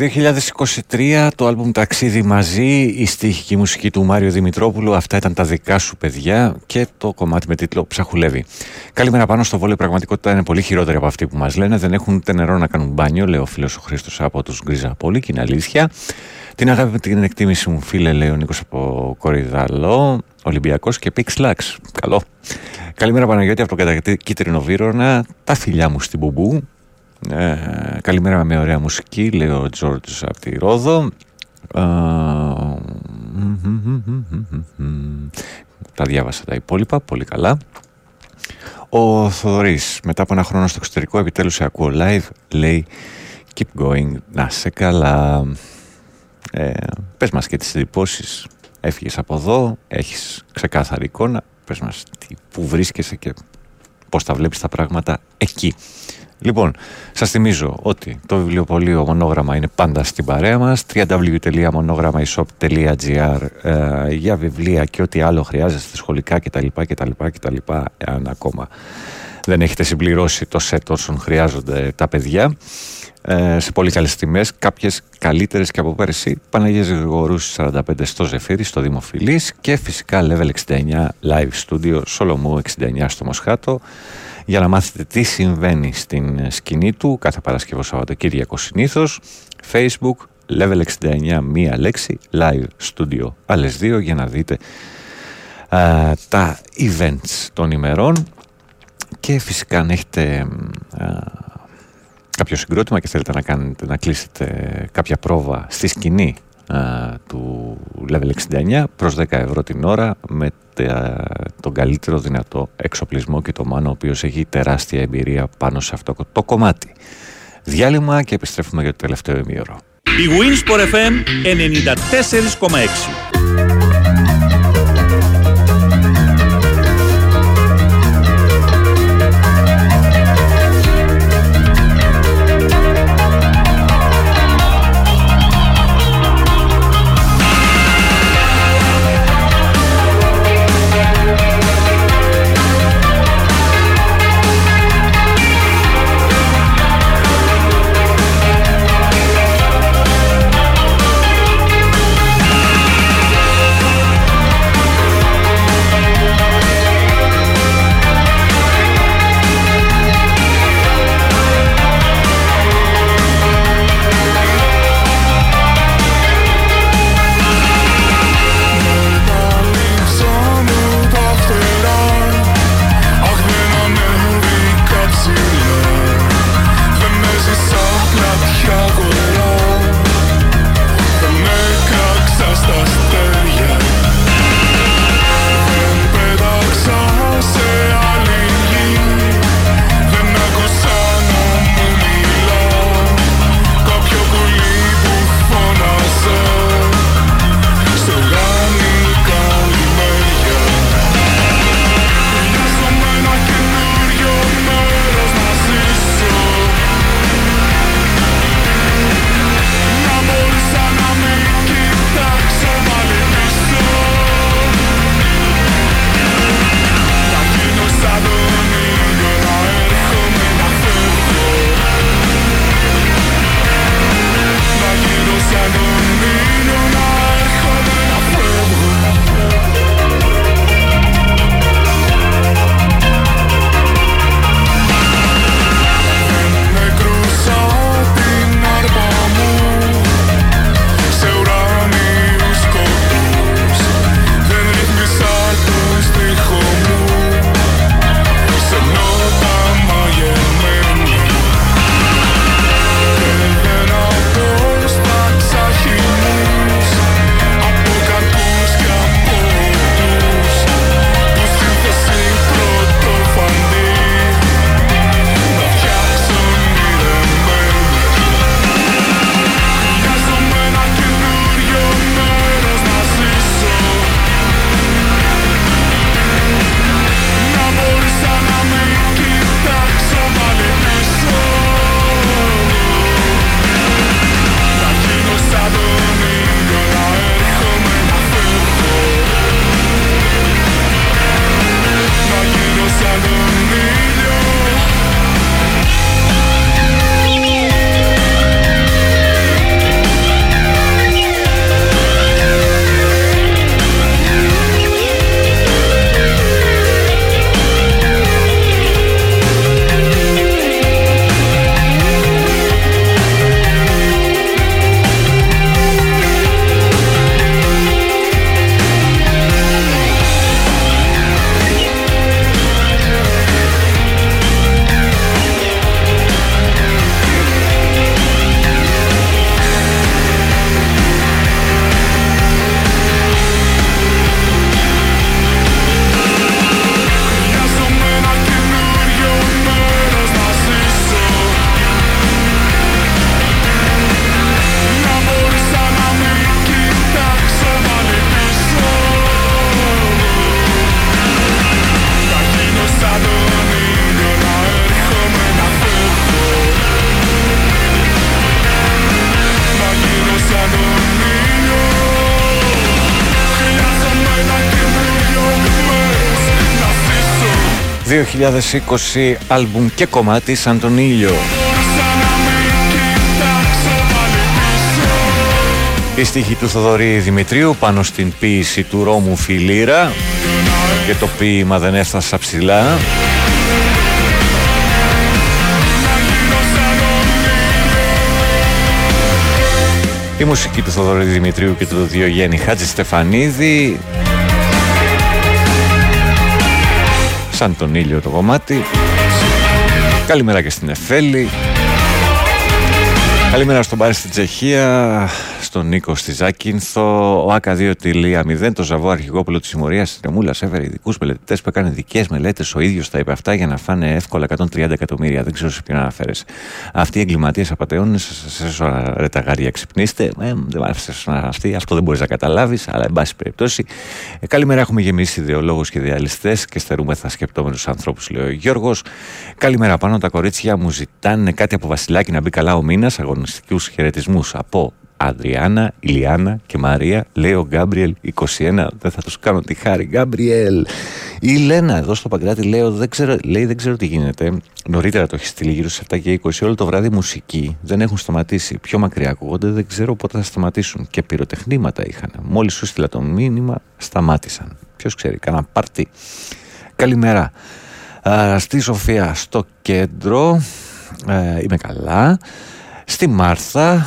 2023 το άλμπουμ Ταξίδι μαζί, η στίχη μουσική του Μάριο Δημητρόπουλου. Αυτά ήταν τα δικά σου παιδιά και το κομμάτι με τίτλο Ψαχουλεύει. Καλημέρα πάνω στο βόλιο. Η πραγματικότητα είναι πολύ χειρότερη από αυτή που μας λένε. Δεν έχουν ούτε νερό να κάνουν μπάνιο, λέει ο φίλος ο Χρήστος από τους Γκρίζα Πόλη και είναι αλήθεια. Την αγάπη με την εκτίμηση μου, φίλε, λέει ο Νίκος από Κορυδαλό, Ολυμπιακός και Πίξ Λάξ. Καλό. Καλημέρα Παναγιώτη από το κίτρινο Βύρονα. Τα φιλιά μου στην Μπουμπού. Ε, καλημέρα με ωραία μουσική, λέει ο Τζόρτζ από τη Ρόδο. Ε, τα διάβασα τα υπόλοιπα, πολύ καλά. Ο Θοδωρής, μετά από ένα χρόνο στο εξωτερικό, επιτέλους σε ακούω live, λέει Keep going, να σε καλά. Ε, πες μας και τις εντυπώσεις. Έφυγες από εδώ, έχεις ξεκάθαρη εικόνα. Πες μας τι, που βρίσκεσαι και πώς τα βλέπεις τα πράγματα εκεί. Λοιπόν, σας θυμίζω ότι το βιβλιοπωλείο Μονόγραμμα είναι πάντα στην παρέα μας www.monogrammaishop.gr ε, για βιβλία και ό,τι άλλο χρειάζεστε σχολικά κτλ. κτλ, κτλ αν ακόμα δεν έχετε συμπληρώσει το σετ όσων χρειάζονται τα παιδιά ε, σε πολύ καλές τιμές, κάποιες καλύτερες και από πέρσι Παναγίας Γρηγορούς 45 στο Ζεφύρι, στο Δημοφιλής και φυσικά Level 69 Live Studio Σολομού 69 στο Μοσχάτο για να μάθετε τι συμβαίνει στην σκηνή του κάθε Παρασκευό Σαββατοκύριακο συνήθως. Facebook, level 69, μία λέξη, live studio, άλλες δύο για να δείτε α, τα events των ημερών και φυσικά αν έχετε α, κάποιο συγκρότημα και θέλετε να, κάνετε, να κλείσετε κάποια πρόβα στη σκηνή του Level 69 προς 10 ευρώ την ώρα με τον καλύτερο δυνατό εξοπλισμό και το Μάνο ο οποίος έχει τεράστια εμπειρία πάνω σε αυτό το κομμάτι. Διάλειμμα και επιστρέφουμε για το τελευταίο ημίωρο. Η Winsport FM 94,6 2020 άλμπουμ και κομμάτι σαν τον ήλιο. Η στίχη του Θοδωρή Δημητρίου πάνω στην ποίηση του Ρώμου Φιλίρα και το ποίημα δεν έφτασα ψηλά. Η μουσική του Θοδωρή Δημητρίου και του Διογέννη Χάτζη Στεφανίδη σαν τον ήλιο το κομμάτι. Καλημέρα και στην Εφέλη. Καλημέρα στον Πάρη στην Τσεχία στον Νίκο στη Ζάκυνθο, ο ΑΚΑ 2.0, το Ζαβό Αρχηγόπουλο της Συμμορίας της Ρεμούλα έφερε ειδικούς μελετητές που έκανε δικές μελέτες. Ο ίδιος τα είπε αυτά για να φάνε εύκολα 130 εκατομμύρια. Δεν ξέρω σε ποιον αναφέρε. Αυτοί οι εγκληματίες απαταιώνε, σε ρε τα γάρια ξυπνήστε. Ε, δεν μ' αυτή, αυτό δεν μπορείς να καταλάβεις, αλλά εν πάση περιπτώσει. Ε, καλημέρα, έχουμε γεμίσει ιδεολόγους και ιδεαλιστές και στερούμεθα σκεπτόμενους ανθρώπους, λέει ο Γιώργος. Καλημέρα πάνω, τα κορίτσια μου ζητάνε κάτι από Βασιλάκι να μπει καλά ο μήνας. Αγωνιστικούς χαιρετισμούς από Αδριάννα, Ηλιάνα και Μαρία, λέει ο Γκάμπριελ 21. Δεν θα τους κάνω τη χάρη. Γκάμπριελ. Η Λένα εδώ στο Παγκράτη λέει, δεν ξέρω, λέει δεν ξέρω τι γίνεται. Νωρίτερα το έχει στείλει γύρω στις 7 και 20. Όλο το βράδυ μουσική δεν έχουν σταματήσει. Πιο μακριά ακούγονται, δεν ξέρω πότε θα σταματήσουν. Και πυροτεχνήματα είχαν. Μόλις σου στείλα το μήνυμα, σταμάτησαν. Ποιος ξέρει, κάνα πάρτι. Καλημέρα. Α, στη Σοφία στο κέντρο. Ε, είμαι καλά. Στη Μάρθα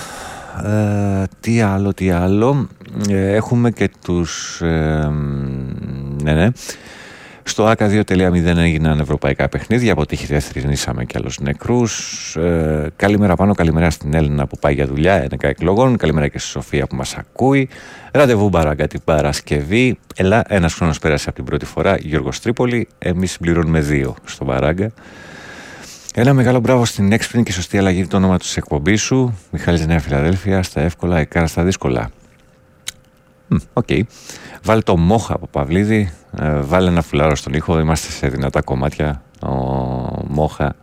ε, τι άλλο, τι άλλο. Ε, έχουμε και τους... Ε, ναι, ναι. Στο ΆΚΑ 2.0 έγιναν ευρωπαϊκά παιχνίδια. Από τύχη δεν θρυνήσαμε κι άλλους νεκρούς. Ε, καλημέρα πάνω, καλημέρα στην Έλληνα που πάει για δουλειά, ένεκα εκλογών. Καλημέρα και στη Σοφία που μας ακούει. Ραντεβού μπαράγκα την Παρασκευή. Ελά, ένας χρόνος πέρασε από την πρώτη φορά. Γιώργος Τρίπολη. Εμείς συμπληρώνουμε δύο στο μπαράγκα. Ένα μεγάλο μπράβο στην έξυπνη και σωστή αλλαγή το όνομα του εκπομπής σου. Μιχάλης Νέα Φιλαδέλφια, στα εύκολα, εκάρα στα δύσκολα. Οκ. Okay. Βάλε το μόχα από Παυλίδη. Ε, βάλε ένα φουλάρο στον ήχο. Είμαστε σε δυνατά κομμάτια. Ο μόχα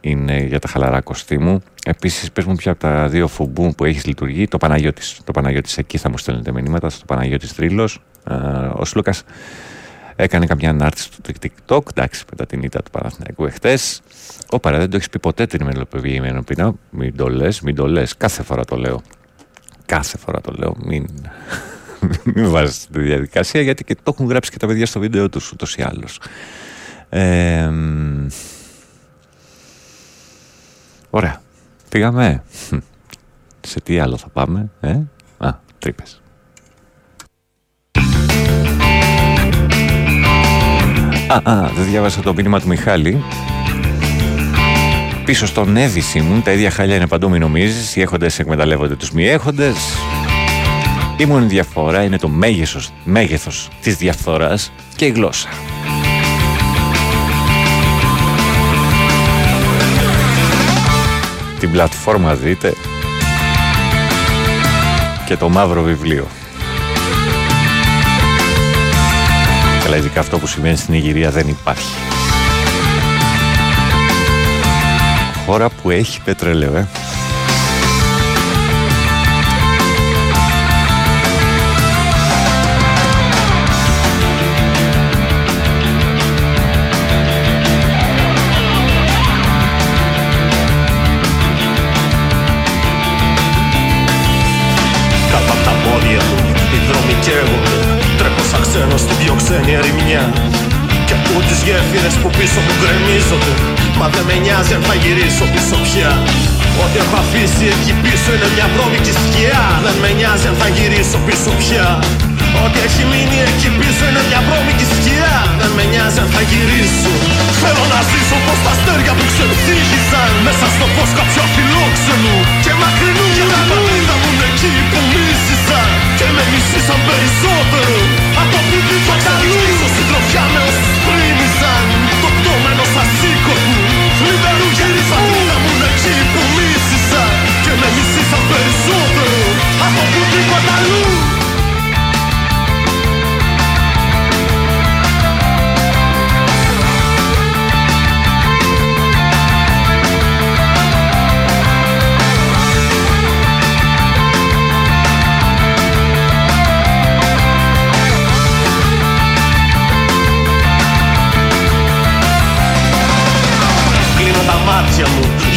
είναι για τα χαλαρά κοστίμου. Επίσης, πες μου ποια από τα δύο φουμπού που έχεις λειτουργεί. Το Παναγιώτης. Το Παναγιώτης εκεί θα μου στέλνετε μηνύματα. Στο Παναγιώτης Τρίλος. Ε, ο Σλούκας έκανε καμιά ανάρτηση του TikTok. Εντάξει, μετά την ήττα του Παναθηναϊκού εχθές. Όπαρα, δεν το έχεις πει ποτέ την μελοποιημένο πείνα. Μην το λες, μην το λες. Κάθε φορά το λέω. Κάθε φορά το λέω. Μην, [laughs] μην βάζεις τη διαδικασία γιατί και το έχουν γράψει και τα παιδιά στο βίντεο τους ούτως ή άλλως. Ε, ωραία. Πήγαμε. Σε τι άλλο θα πάμε, ε; Α, τρύπες. Α, α, δεν διάβασα το μήνυμα του Μιχάλη πίσω στον έδιση μου. Τα ίδια χάλια είναι παντού, μην νομίζεις. Οι έχοντες εκμεταλλεύονται τους μη έχοντες. Η μόνη διαφορά είναι το μέγεθος, μέγεθος της διαφθοράς και η γλώσσα. Την πλατφόρμα δείτε και το μαύρο βιβλίο. Καλά ειδικά αυτό που σημαίνει στην Ιγυρία δεν υπάρχει. χώρα που έχει πετρέλαιο, ε. Και ακούω τις γέφυρες που πίσω μου γκρεμίζονται Μα δεν με νοιάζει αν θα γυρίσω πίσω πια. Ό,τι έχω αφήσει εκεί πίσω είναι μια βρώμικη σκιά. Δεν με νοιάζει αν θα γυρίσω πίσω πια. Ό,τι έχει μείνει εκεί πίσω είναι μια βρώμικη σκιά. Δεν με νοιάζει αν θα γυρίσω. Θέλω να ζήσω πως τα αστέρια που ξεψύχησαν Μέσα στο φως κάποιου αφιλόξενου Και μακρινού. Και τα πατήτα μου είναι εκεί που μίσησαν. Και με μισήσαν περισσότερο souffle, à ton petit pantalon.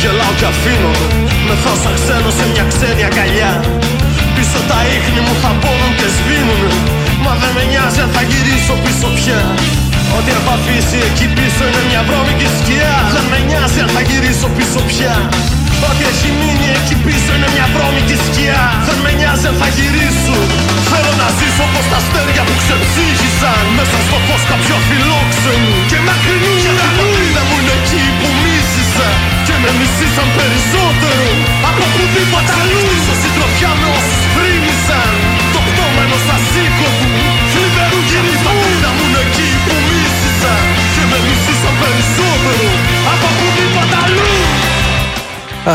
Gelado de afino Με σαν ξένο σε μια ξένη αγκαλιά. Πίσω τα ίχνη μου θα πόνουν και σβήνουνε. Μα δεν με νοιάζει αν θα γυρίσω πίσω πια. Ό,τι έχω αφήσει εκεί πίσω είναι μια βρώμικη σκιά. Δεν με νοιάζει αν θα γυρίσω πίσω πια Ό,τι έχει μείνει εκεί πίσω είναι μια βρώμικη σκιά. Δεν με νοιάζει αν θα γυρίσω. Θέλω να ζήσω όπως τα αστέρια που ξεψύχησαν. Μέσα στο φως κάποιο φιλόξενου Και μακρινού Και τα πατρίδα μου είναι εκεί που μίσησα. Και με μισήσαν περισσότερο Από οπουδήποτε αλλού Στο συντροφιά με όσους φρύνησαν. Το πτώμα ενός ασήκωτου 1996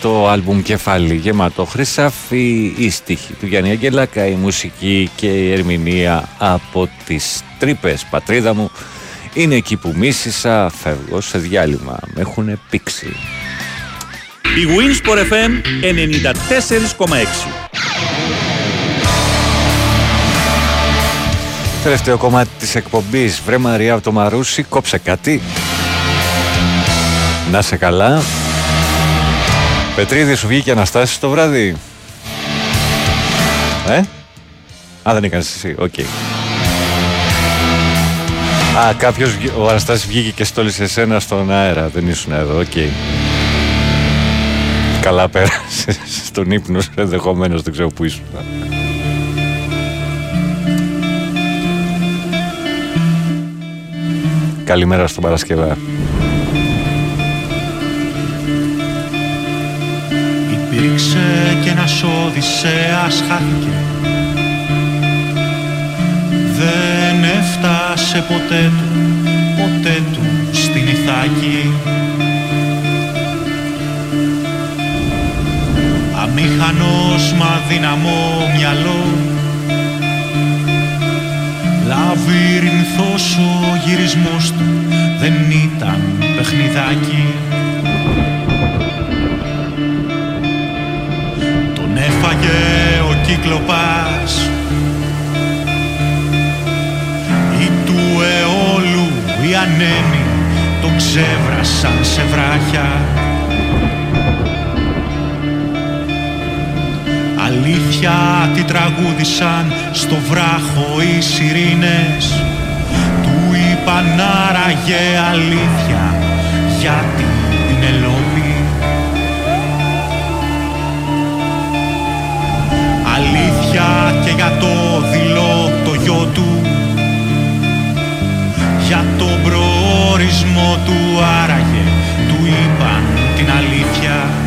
το άλμπουμ κεφάλι γεμάτο χρυσάφι η στίχη του Γιάννη Αγγελάκα η μουσική και η ερμηνεία από τις τρύπες. Πατρίδα μου είναι εκεί που μίσησα φεύγω σε διάλειμμα. Με έχουν πήξει. Η Winsport FM 94,6 Τελευταίο κομμάτι της εκπομπής. Βρε Μαρία από το Μαρούσι Κόψε κάτι Να σε καλά. Πετρίδη σου βγήκε Αναστάσεις το βράδυ. Ε; Α δεν έκανες εσύ Οκ. Α κάποιος Ο Αναστάσης βγήκε και στόλισε εσένα στον αέρα. Δεν ήσουν εδώ Οκ. Καλά πέρασες στον ύπνο σου ενδεχομένως δεν ξέρω που ήσουν. Καλημέρα στον Παρασκευά. Υπήρξε και ένας Οδυσσέας χάθηκε Δεν έφτασε ποτέ του, ποτέ του στην Ιθάκη. Αμήχανος μα δυναμό μυαλό. Λαβύρινθος ο γυρισμός του δεν ήταν παιχνιδάκι Τον έφαγε ο κύκλοπας Ή του αιώλου οι ανέμοι τον ξέβρασαν σε βράχια. Αλήθεια τι τραγούδισαν στο βράχο οι σιρήνες. Του είπαν άραγε αλήθεια για την Πινελόπη Αλήθεια και για το δειλό το γιο του. Για τον προορισμό του άραγε του είπαν την αλήθεια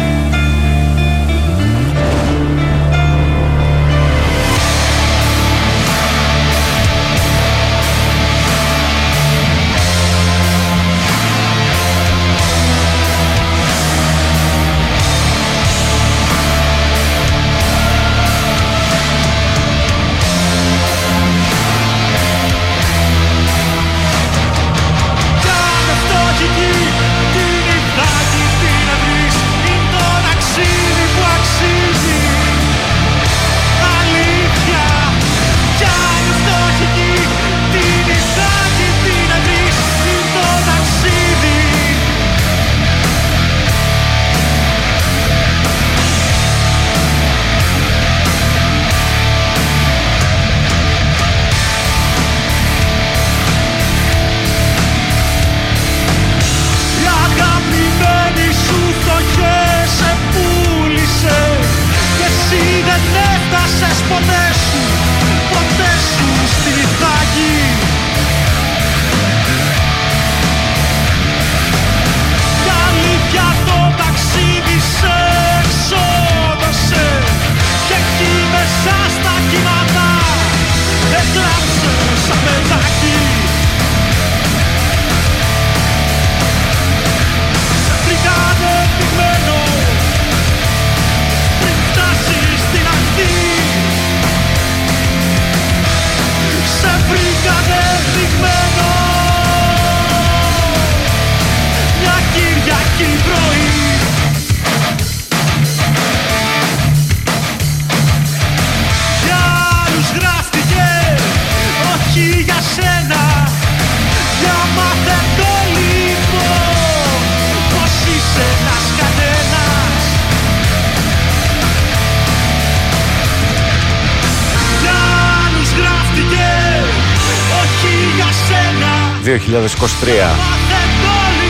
2023.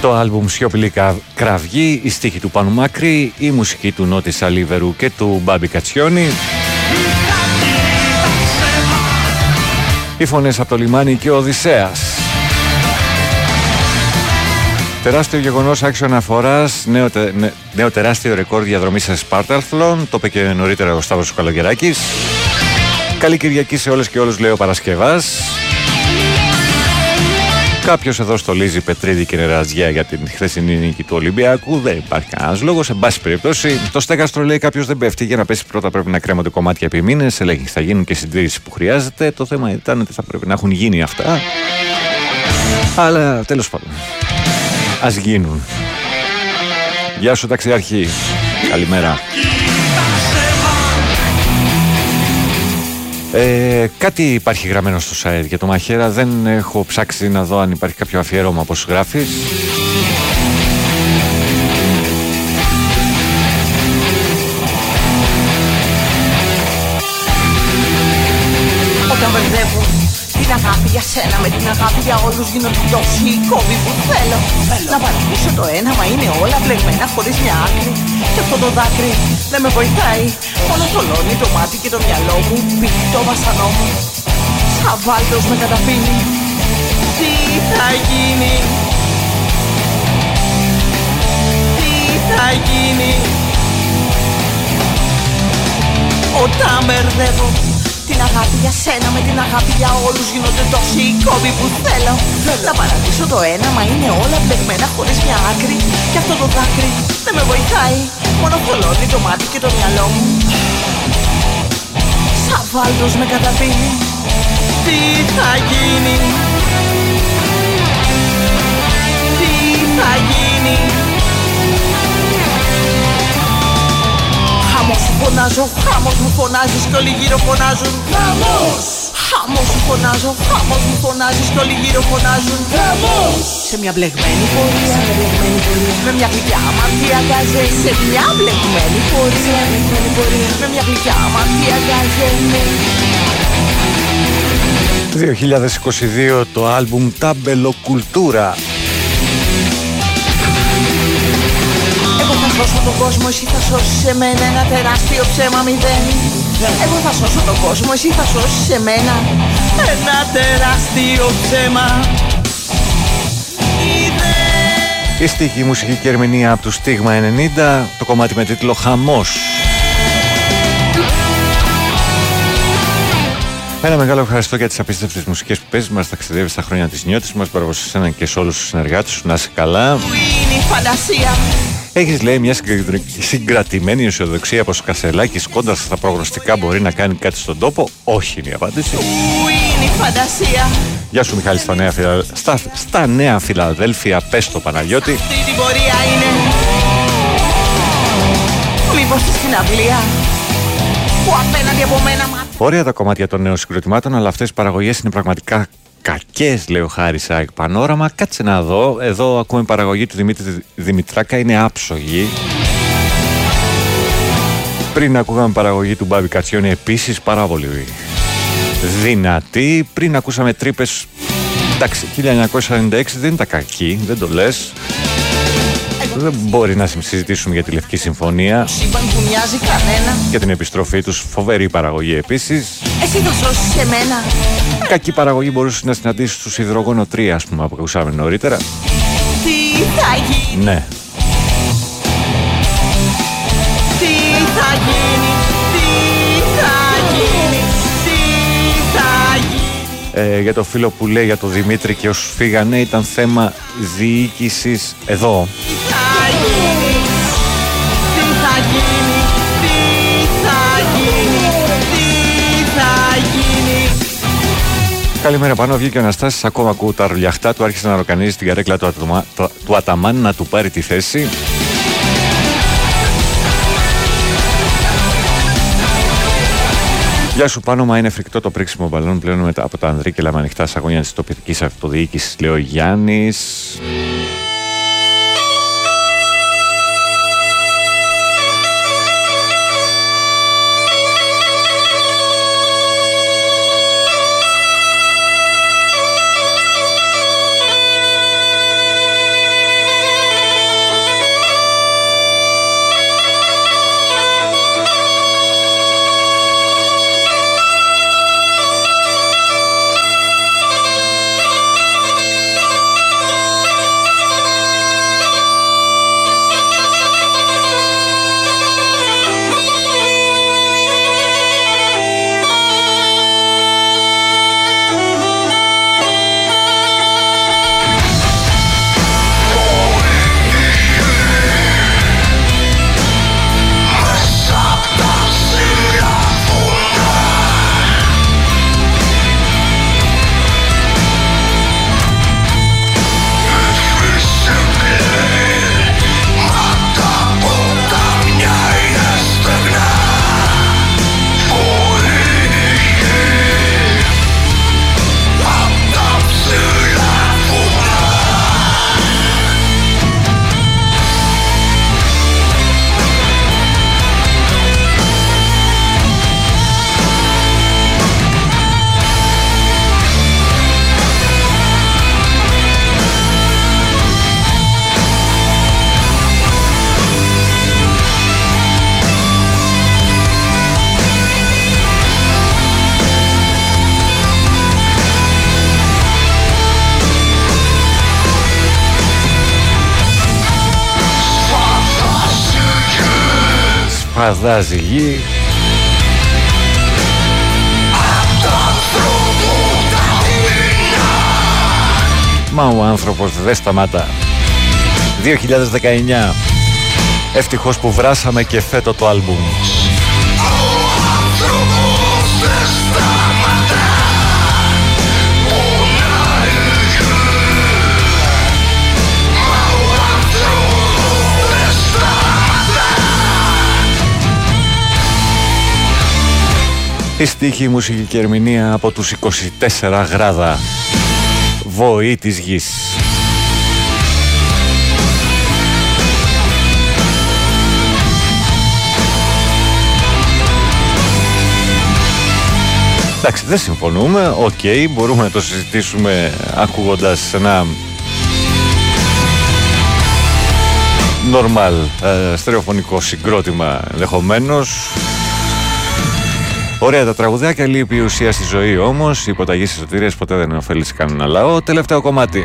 Το άλμπουμ Σιωπηλή Κα- Κραυγή, η στίχη του Πάνου Μάκρη, η μουσική του Νότι Σαλίβερου και του Μπάμπη Κατσιόνι. Οι φωνές από το λιμάνι και ο Οδυσσέας. Τεράστιο γεγονός άξιο αναφοράς, νέο, τε- νε- νέο τεράστιο ρεκόρ διαδρομή σε Σπάρταρθλον. Το είπε και νωρίτερα ο Σταύρος Καλογεράκης. Καλή Κυριακή σε όλες και όλους, λέει ο Παρασκευάς. Κάποιος εδώ στολίζει πετρίδι και νεραζιά για την χθεσινή νίκη του Ολυμπιακού. Δεν υπάρχει κανένας λόγος. En πάση περιπτώσει, το στέγαστρο λέει κάποιος δεν πέφτει. Για να πέσει πρώτα πρέπει να κρέμονται κομμάτια επί μήνες. Ελέγχει, θα γίνουν και συντήρηση που χρειάζεται. Το θέμα ήταν ότι θα πρέπει να έχουν γίνει αυτά. Αλλά τέλος πάντων. Α γίνουν. Γεια σου, ταξιάρχη. Καλημέρα. Ε, κάτι υπάρχει γραμμένο στο site για το Μαχαίρα. Δεν έχω ψάξει να δω αν υπάρχει κάποιο αφιέρωμα όπως γράφεις. Αγάπη για σένα με την αγάπη για όλους γίνονται τόσοι κόβοι που θέλω. Να παρατήσω το ένα μα είναι όλα μπλεγμένα χωρίς μια άκρη. Και αυτό το δάκρυ δεν με βοηθάει. Μόνο θολώνει το μάτι και το μυαλό μου Πήχει το βασανό μου. Σαν βάλτος με καταπίνει Τι θα γίνει; Τι θα γίνει; Όταν μπερδεύω την αγάπη για σένα με την αγάπη για όλους γίνονται τόσοι κόμποι που θέλω. Να παρατήσω το ένα μα είναι όλα μπλεγμένα χωρίς μια άκρη. Και αυτό το δάκρυ δεν με βοηθάει. Μόνο θολώνει το μάτι και το μυαλό μου. Σαν βάλτος με καταπίνει Τι θα γίνει; Τι θα γίνει; Χαμός σου φωνάζω, χαμός μου φωνάζεις κι όλοι γύρω φωνάζουν Χαμός! Χαμός σου φωνάζω, χαμός μου φωνάζεις κι όλοι γύρω φωνάζουν Χαμός! Σε μια μπλεγμένη πορεία, με μια γλυκιά αμαρτία γκάζε Σε μια μπλεγμένη πορεία, με μια γλυκιά αμαρτία γκάζε 2022 το άλμπουμ Ταμπελοκουλτούρα. Εγώ θα σώσω τον κόσμο, εσύ θα σώσεις σε μένα ένα τεράστιο ψέμα μηδέν Εγώ θα σώσω τον κόσμο, εσύ θα σώσεις σε μένα ένα τεράστιο ψέμα Η στίχη, η μουσική και ερμηνεία από του Στίγμα 90, το κομμάτι με τίτλο Χαμός. Ένα μεγάλο ευχαριστώ για τις απίστευτες μουσικές που παίζεις. Μας ταξιδεύεις στα χρόνια της νιώτης μας. Μπράβο σε εσένα και σε όλους τους συνεργάτες σου. Να είσαι καλά. Που είναι η φαντασία Έχεις λέει μια συγκρα- συγκρατημένη αισιοδοξία πως ο Κασελάκης κόντρα στα προγνωστικά μπορεί να κάνει κάτι στον τόπο; Όχι είναι η απάντηση. Που είναι η φαντασία Γεια σου Μιχάλη στα νέα, Φιλα... στα... στα νέα Φιλαδέλφια. Πες το Παναγιώτη. Αυτή την πορεία είναι Μήπως στη συναυλία Που απέναντι από μένα μα Ωραία τα κομμάτια των νέων συγκροτημάτων, αλλά αυτές οι παραγωγές είναι πραγματικά κακές, λέει ο Χάρη Σάικ Πανόραμα. Κάτσε να δω. Εδώ ακούμε παραγωγή του Δημήτρη Δημητράκα, είναι άψογη. Πριν ακούγαμε παραγωγή του Μπάμπη Κατσιόνι, επίσης πάρα πολύ δυνατή. Πριν ακούσαμε τρύπες. Εντάξει, 1996 δεν ήταν κακή, δεν το λες. Δεν μπορεί να συζητήσουμε για τη Λευκή Συμφωνία Σύμπαν που μοιάζει κανένα και την επιστροφή τους. Φοβερή παραγωγή επίσης. Εσύ θα σώσεις σε μένα Κακή παραγωγή μπορούσε να συναντήσει στους υδρογόνο 3, ας πούμε, που ακούσαμε νωρίτερα. Τι θα γίνει; Ναι. Τι θα γίνει; Ε, για το φίλο που λέει για το Δημήτρη και όσους φύγανε ήταν θέμα διοίκησης εδώ. θα γίνει Τι θα γίνει Τι θα γίνει Τι θα γίνει Καλημέρα πάνω, βγήκε ο Αναστάσης, ακόμα ακούω τα ρουλιαχτά του, άρχισε να ροκανίζει την καρέκλα του, ατομα, του, του Αταμάν να του πάρει τη θέση. Γεια σου πάνω, μα είναι φρικτό το πρίξιμο μπαλόν πλέον μετά από τα ανδρίκελα με ανοιχτά σαγόνια της τοπικής αυτοδιοίκησης, λέει ο Γιάννης. Φαδάζει γη. Μα ο άνθρωπος δεν σταματά 2019 Ευτυχώς που βράσαμε και φέτο το άλμπουμ Οι στίχοι, η μουσική και ερμηνεία από τους 24 γράδα Βοή της γης Εντάξει, δεν συμφωνούμε. Οκ, μπορούμε να το συζητήσουμε ακούγοντας ένα normal ε, στερεοφωνικό συγκρότημα ενδεχομένως. Ωραία τα τραγουδάκια, λείπει η ουσία στη ζωή όμως. Η υποταγή στις σωτηρίες ποτέ δεν ωφέλει κανένα λαό. Τελευταίο κομμάτι.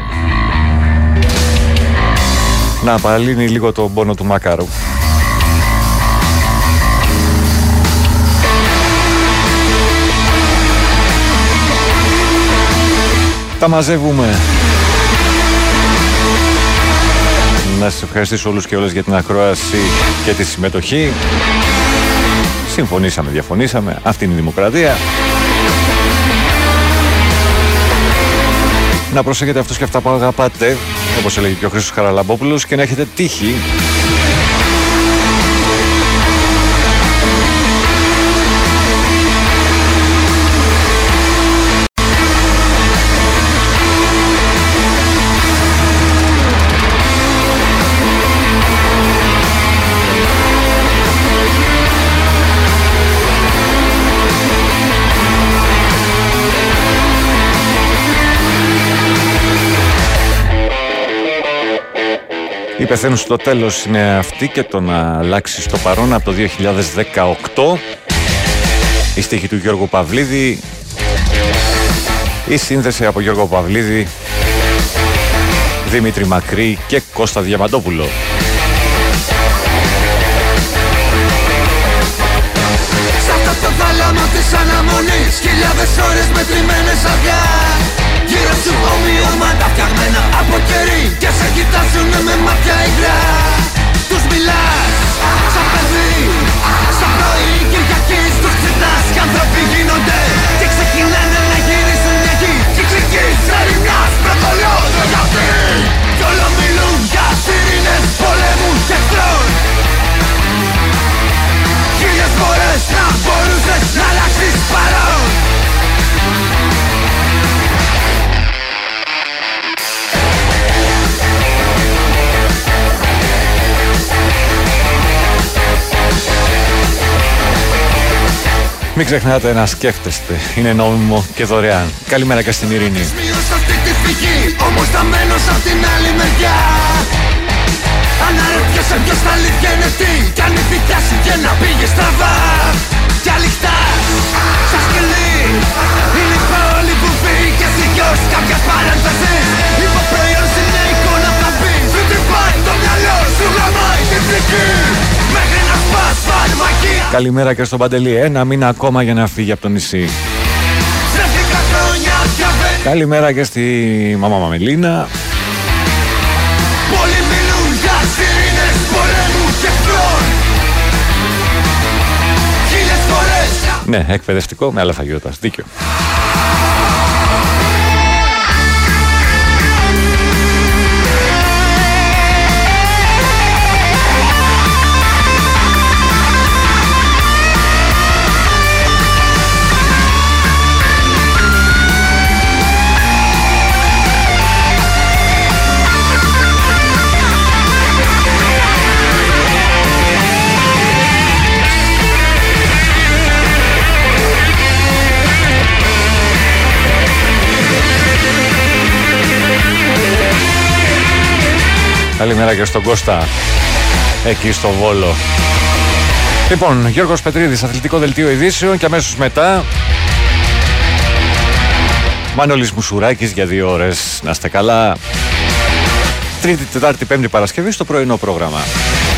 Να απαλύνει λίγο τον πόνο του Μακάρου. Τα μαζεύουμε. Να σας ευχαριστήσω όλους και όλες για την ακρόαση και τη συμμετοχή. Συμφωνήσαμε, διαφωνήσαμε. Αυτή είναι η δημοκρατία. Να προσέχετε αυτούς και αυτά που αγαπάτε, όπως έλεγε και ο Χρήστος Χαραλαμπόπουλος, και να έχετε τύχη πεθαίνουν στο τέλος είναι αυτή και το να αλλάξει στο παρόν από το 2018 η στίχη του Γιώργου Παυλίδη η σύνδεση από Γιώργο Παυλίδη Δημήτρη Μακρύ και Κώστα Διαμαντόπουλο. Σ' αυτό το θάλαμο της αναμονής Χιλιάδες ώρες μετρημένες αργά Γύρω σου ομοιώματα φτιαγμένα από κερί Και σε κοιτάζουνε με μάτια υγρά. Τους μιλάς σαν παιδί Σαν πρωί Κυριακής τους ξυπνάς Κι άνθρωποι γίνονται Και ξεκινάνε να γυρίσουν μια γη Κυκλικής ερημιάς πρωτολιών γιατί Κι όλο μιλούν για σιρήνες πολέμους και εχθρών. Χίλιες φορές να μπορούσες να αλλάξεις παρόν Μην ξεχνάτε να σκέφτεστε. Είναι νόμιμο και δωρεάν. Καλημέρα και στην Ειρήνη. Μείωσα αυτή τη φυγή, όμως θα μένω σαν την άλλη μεριά Αναρωτιέσαι ποιος θα αληθιένε τι Κι αν η και να πήγε στραβά Κι αληχτάς, σαν σκυλί Είναι η πόλη που φύγες δικαιός κάποιας παρένθεσης Υποπροϊόν στην εικόνα θα πεις Σου τρυπάει το μυαλό, σου γαμάει την ψυχή Καλημέρα και στον Παντελή. Ένα μήνα ακόμα για να φύγει από το νησί. Ζεύτηκα χρόνια διαβέ Καλημέρα και στη μαμά Μαμελίνα. Πολλοί μιλούν για σιρήνες πολέμου και εχθρών Χίλιες φορές Ναι, εκπαιδευτικό με άλλα φαγιώτα. Δίκιο. Καλημέρα και στον Κώστα εκεί στο Βόλο. Λοιπόν, Γιώργος Πετρίδης, αθλητικό δελτίο ειδήσεων και αμέσως μετά Μανώλης Μουσουράκης για δύο ώρες. Να είστε καλά. Τρίτη, Τετάρτη, Πέμπτη Παρασκευή στο πρωινό πρόγραμμα.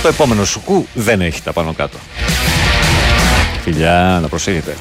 Το επόμενο σουκού δεν έχει τα πάνω κάτω. Φιλιά, να προσέχετε.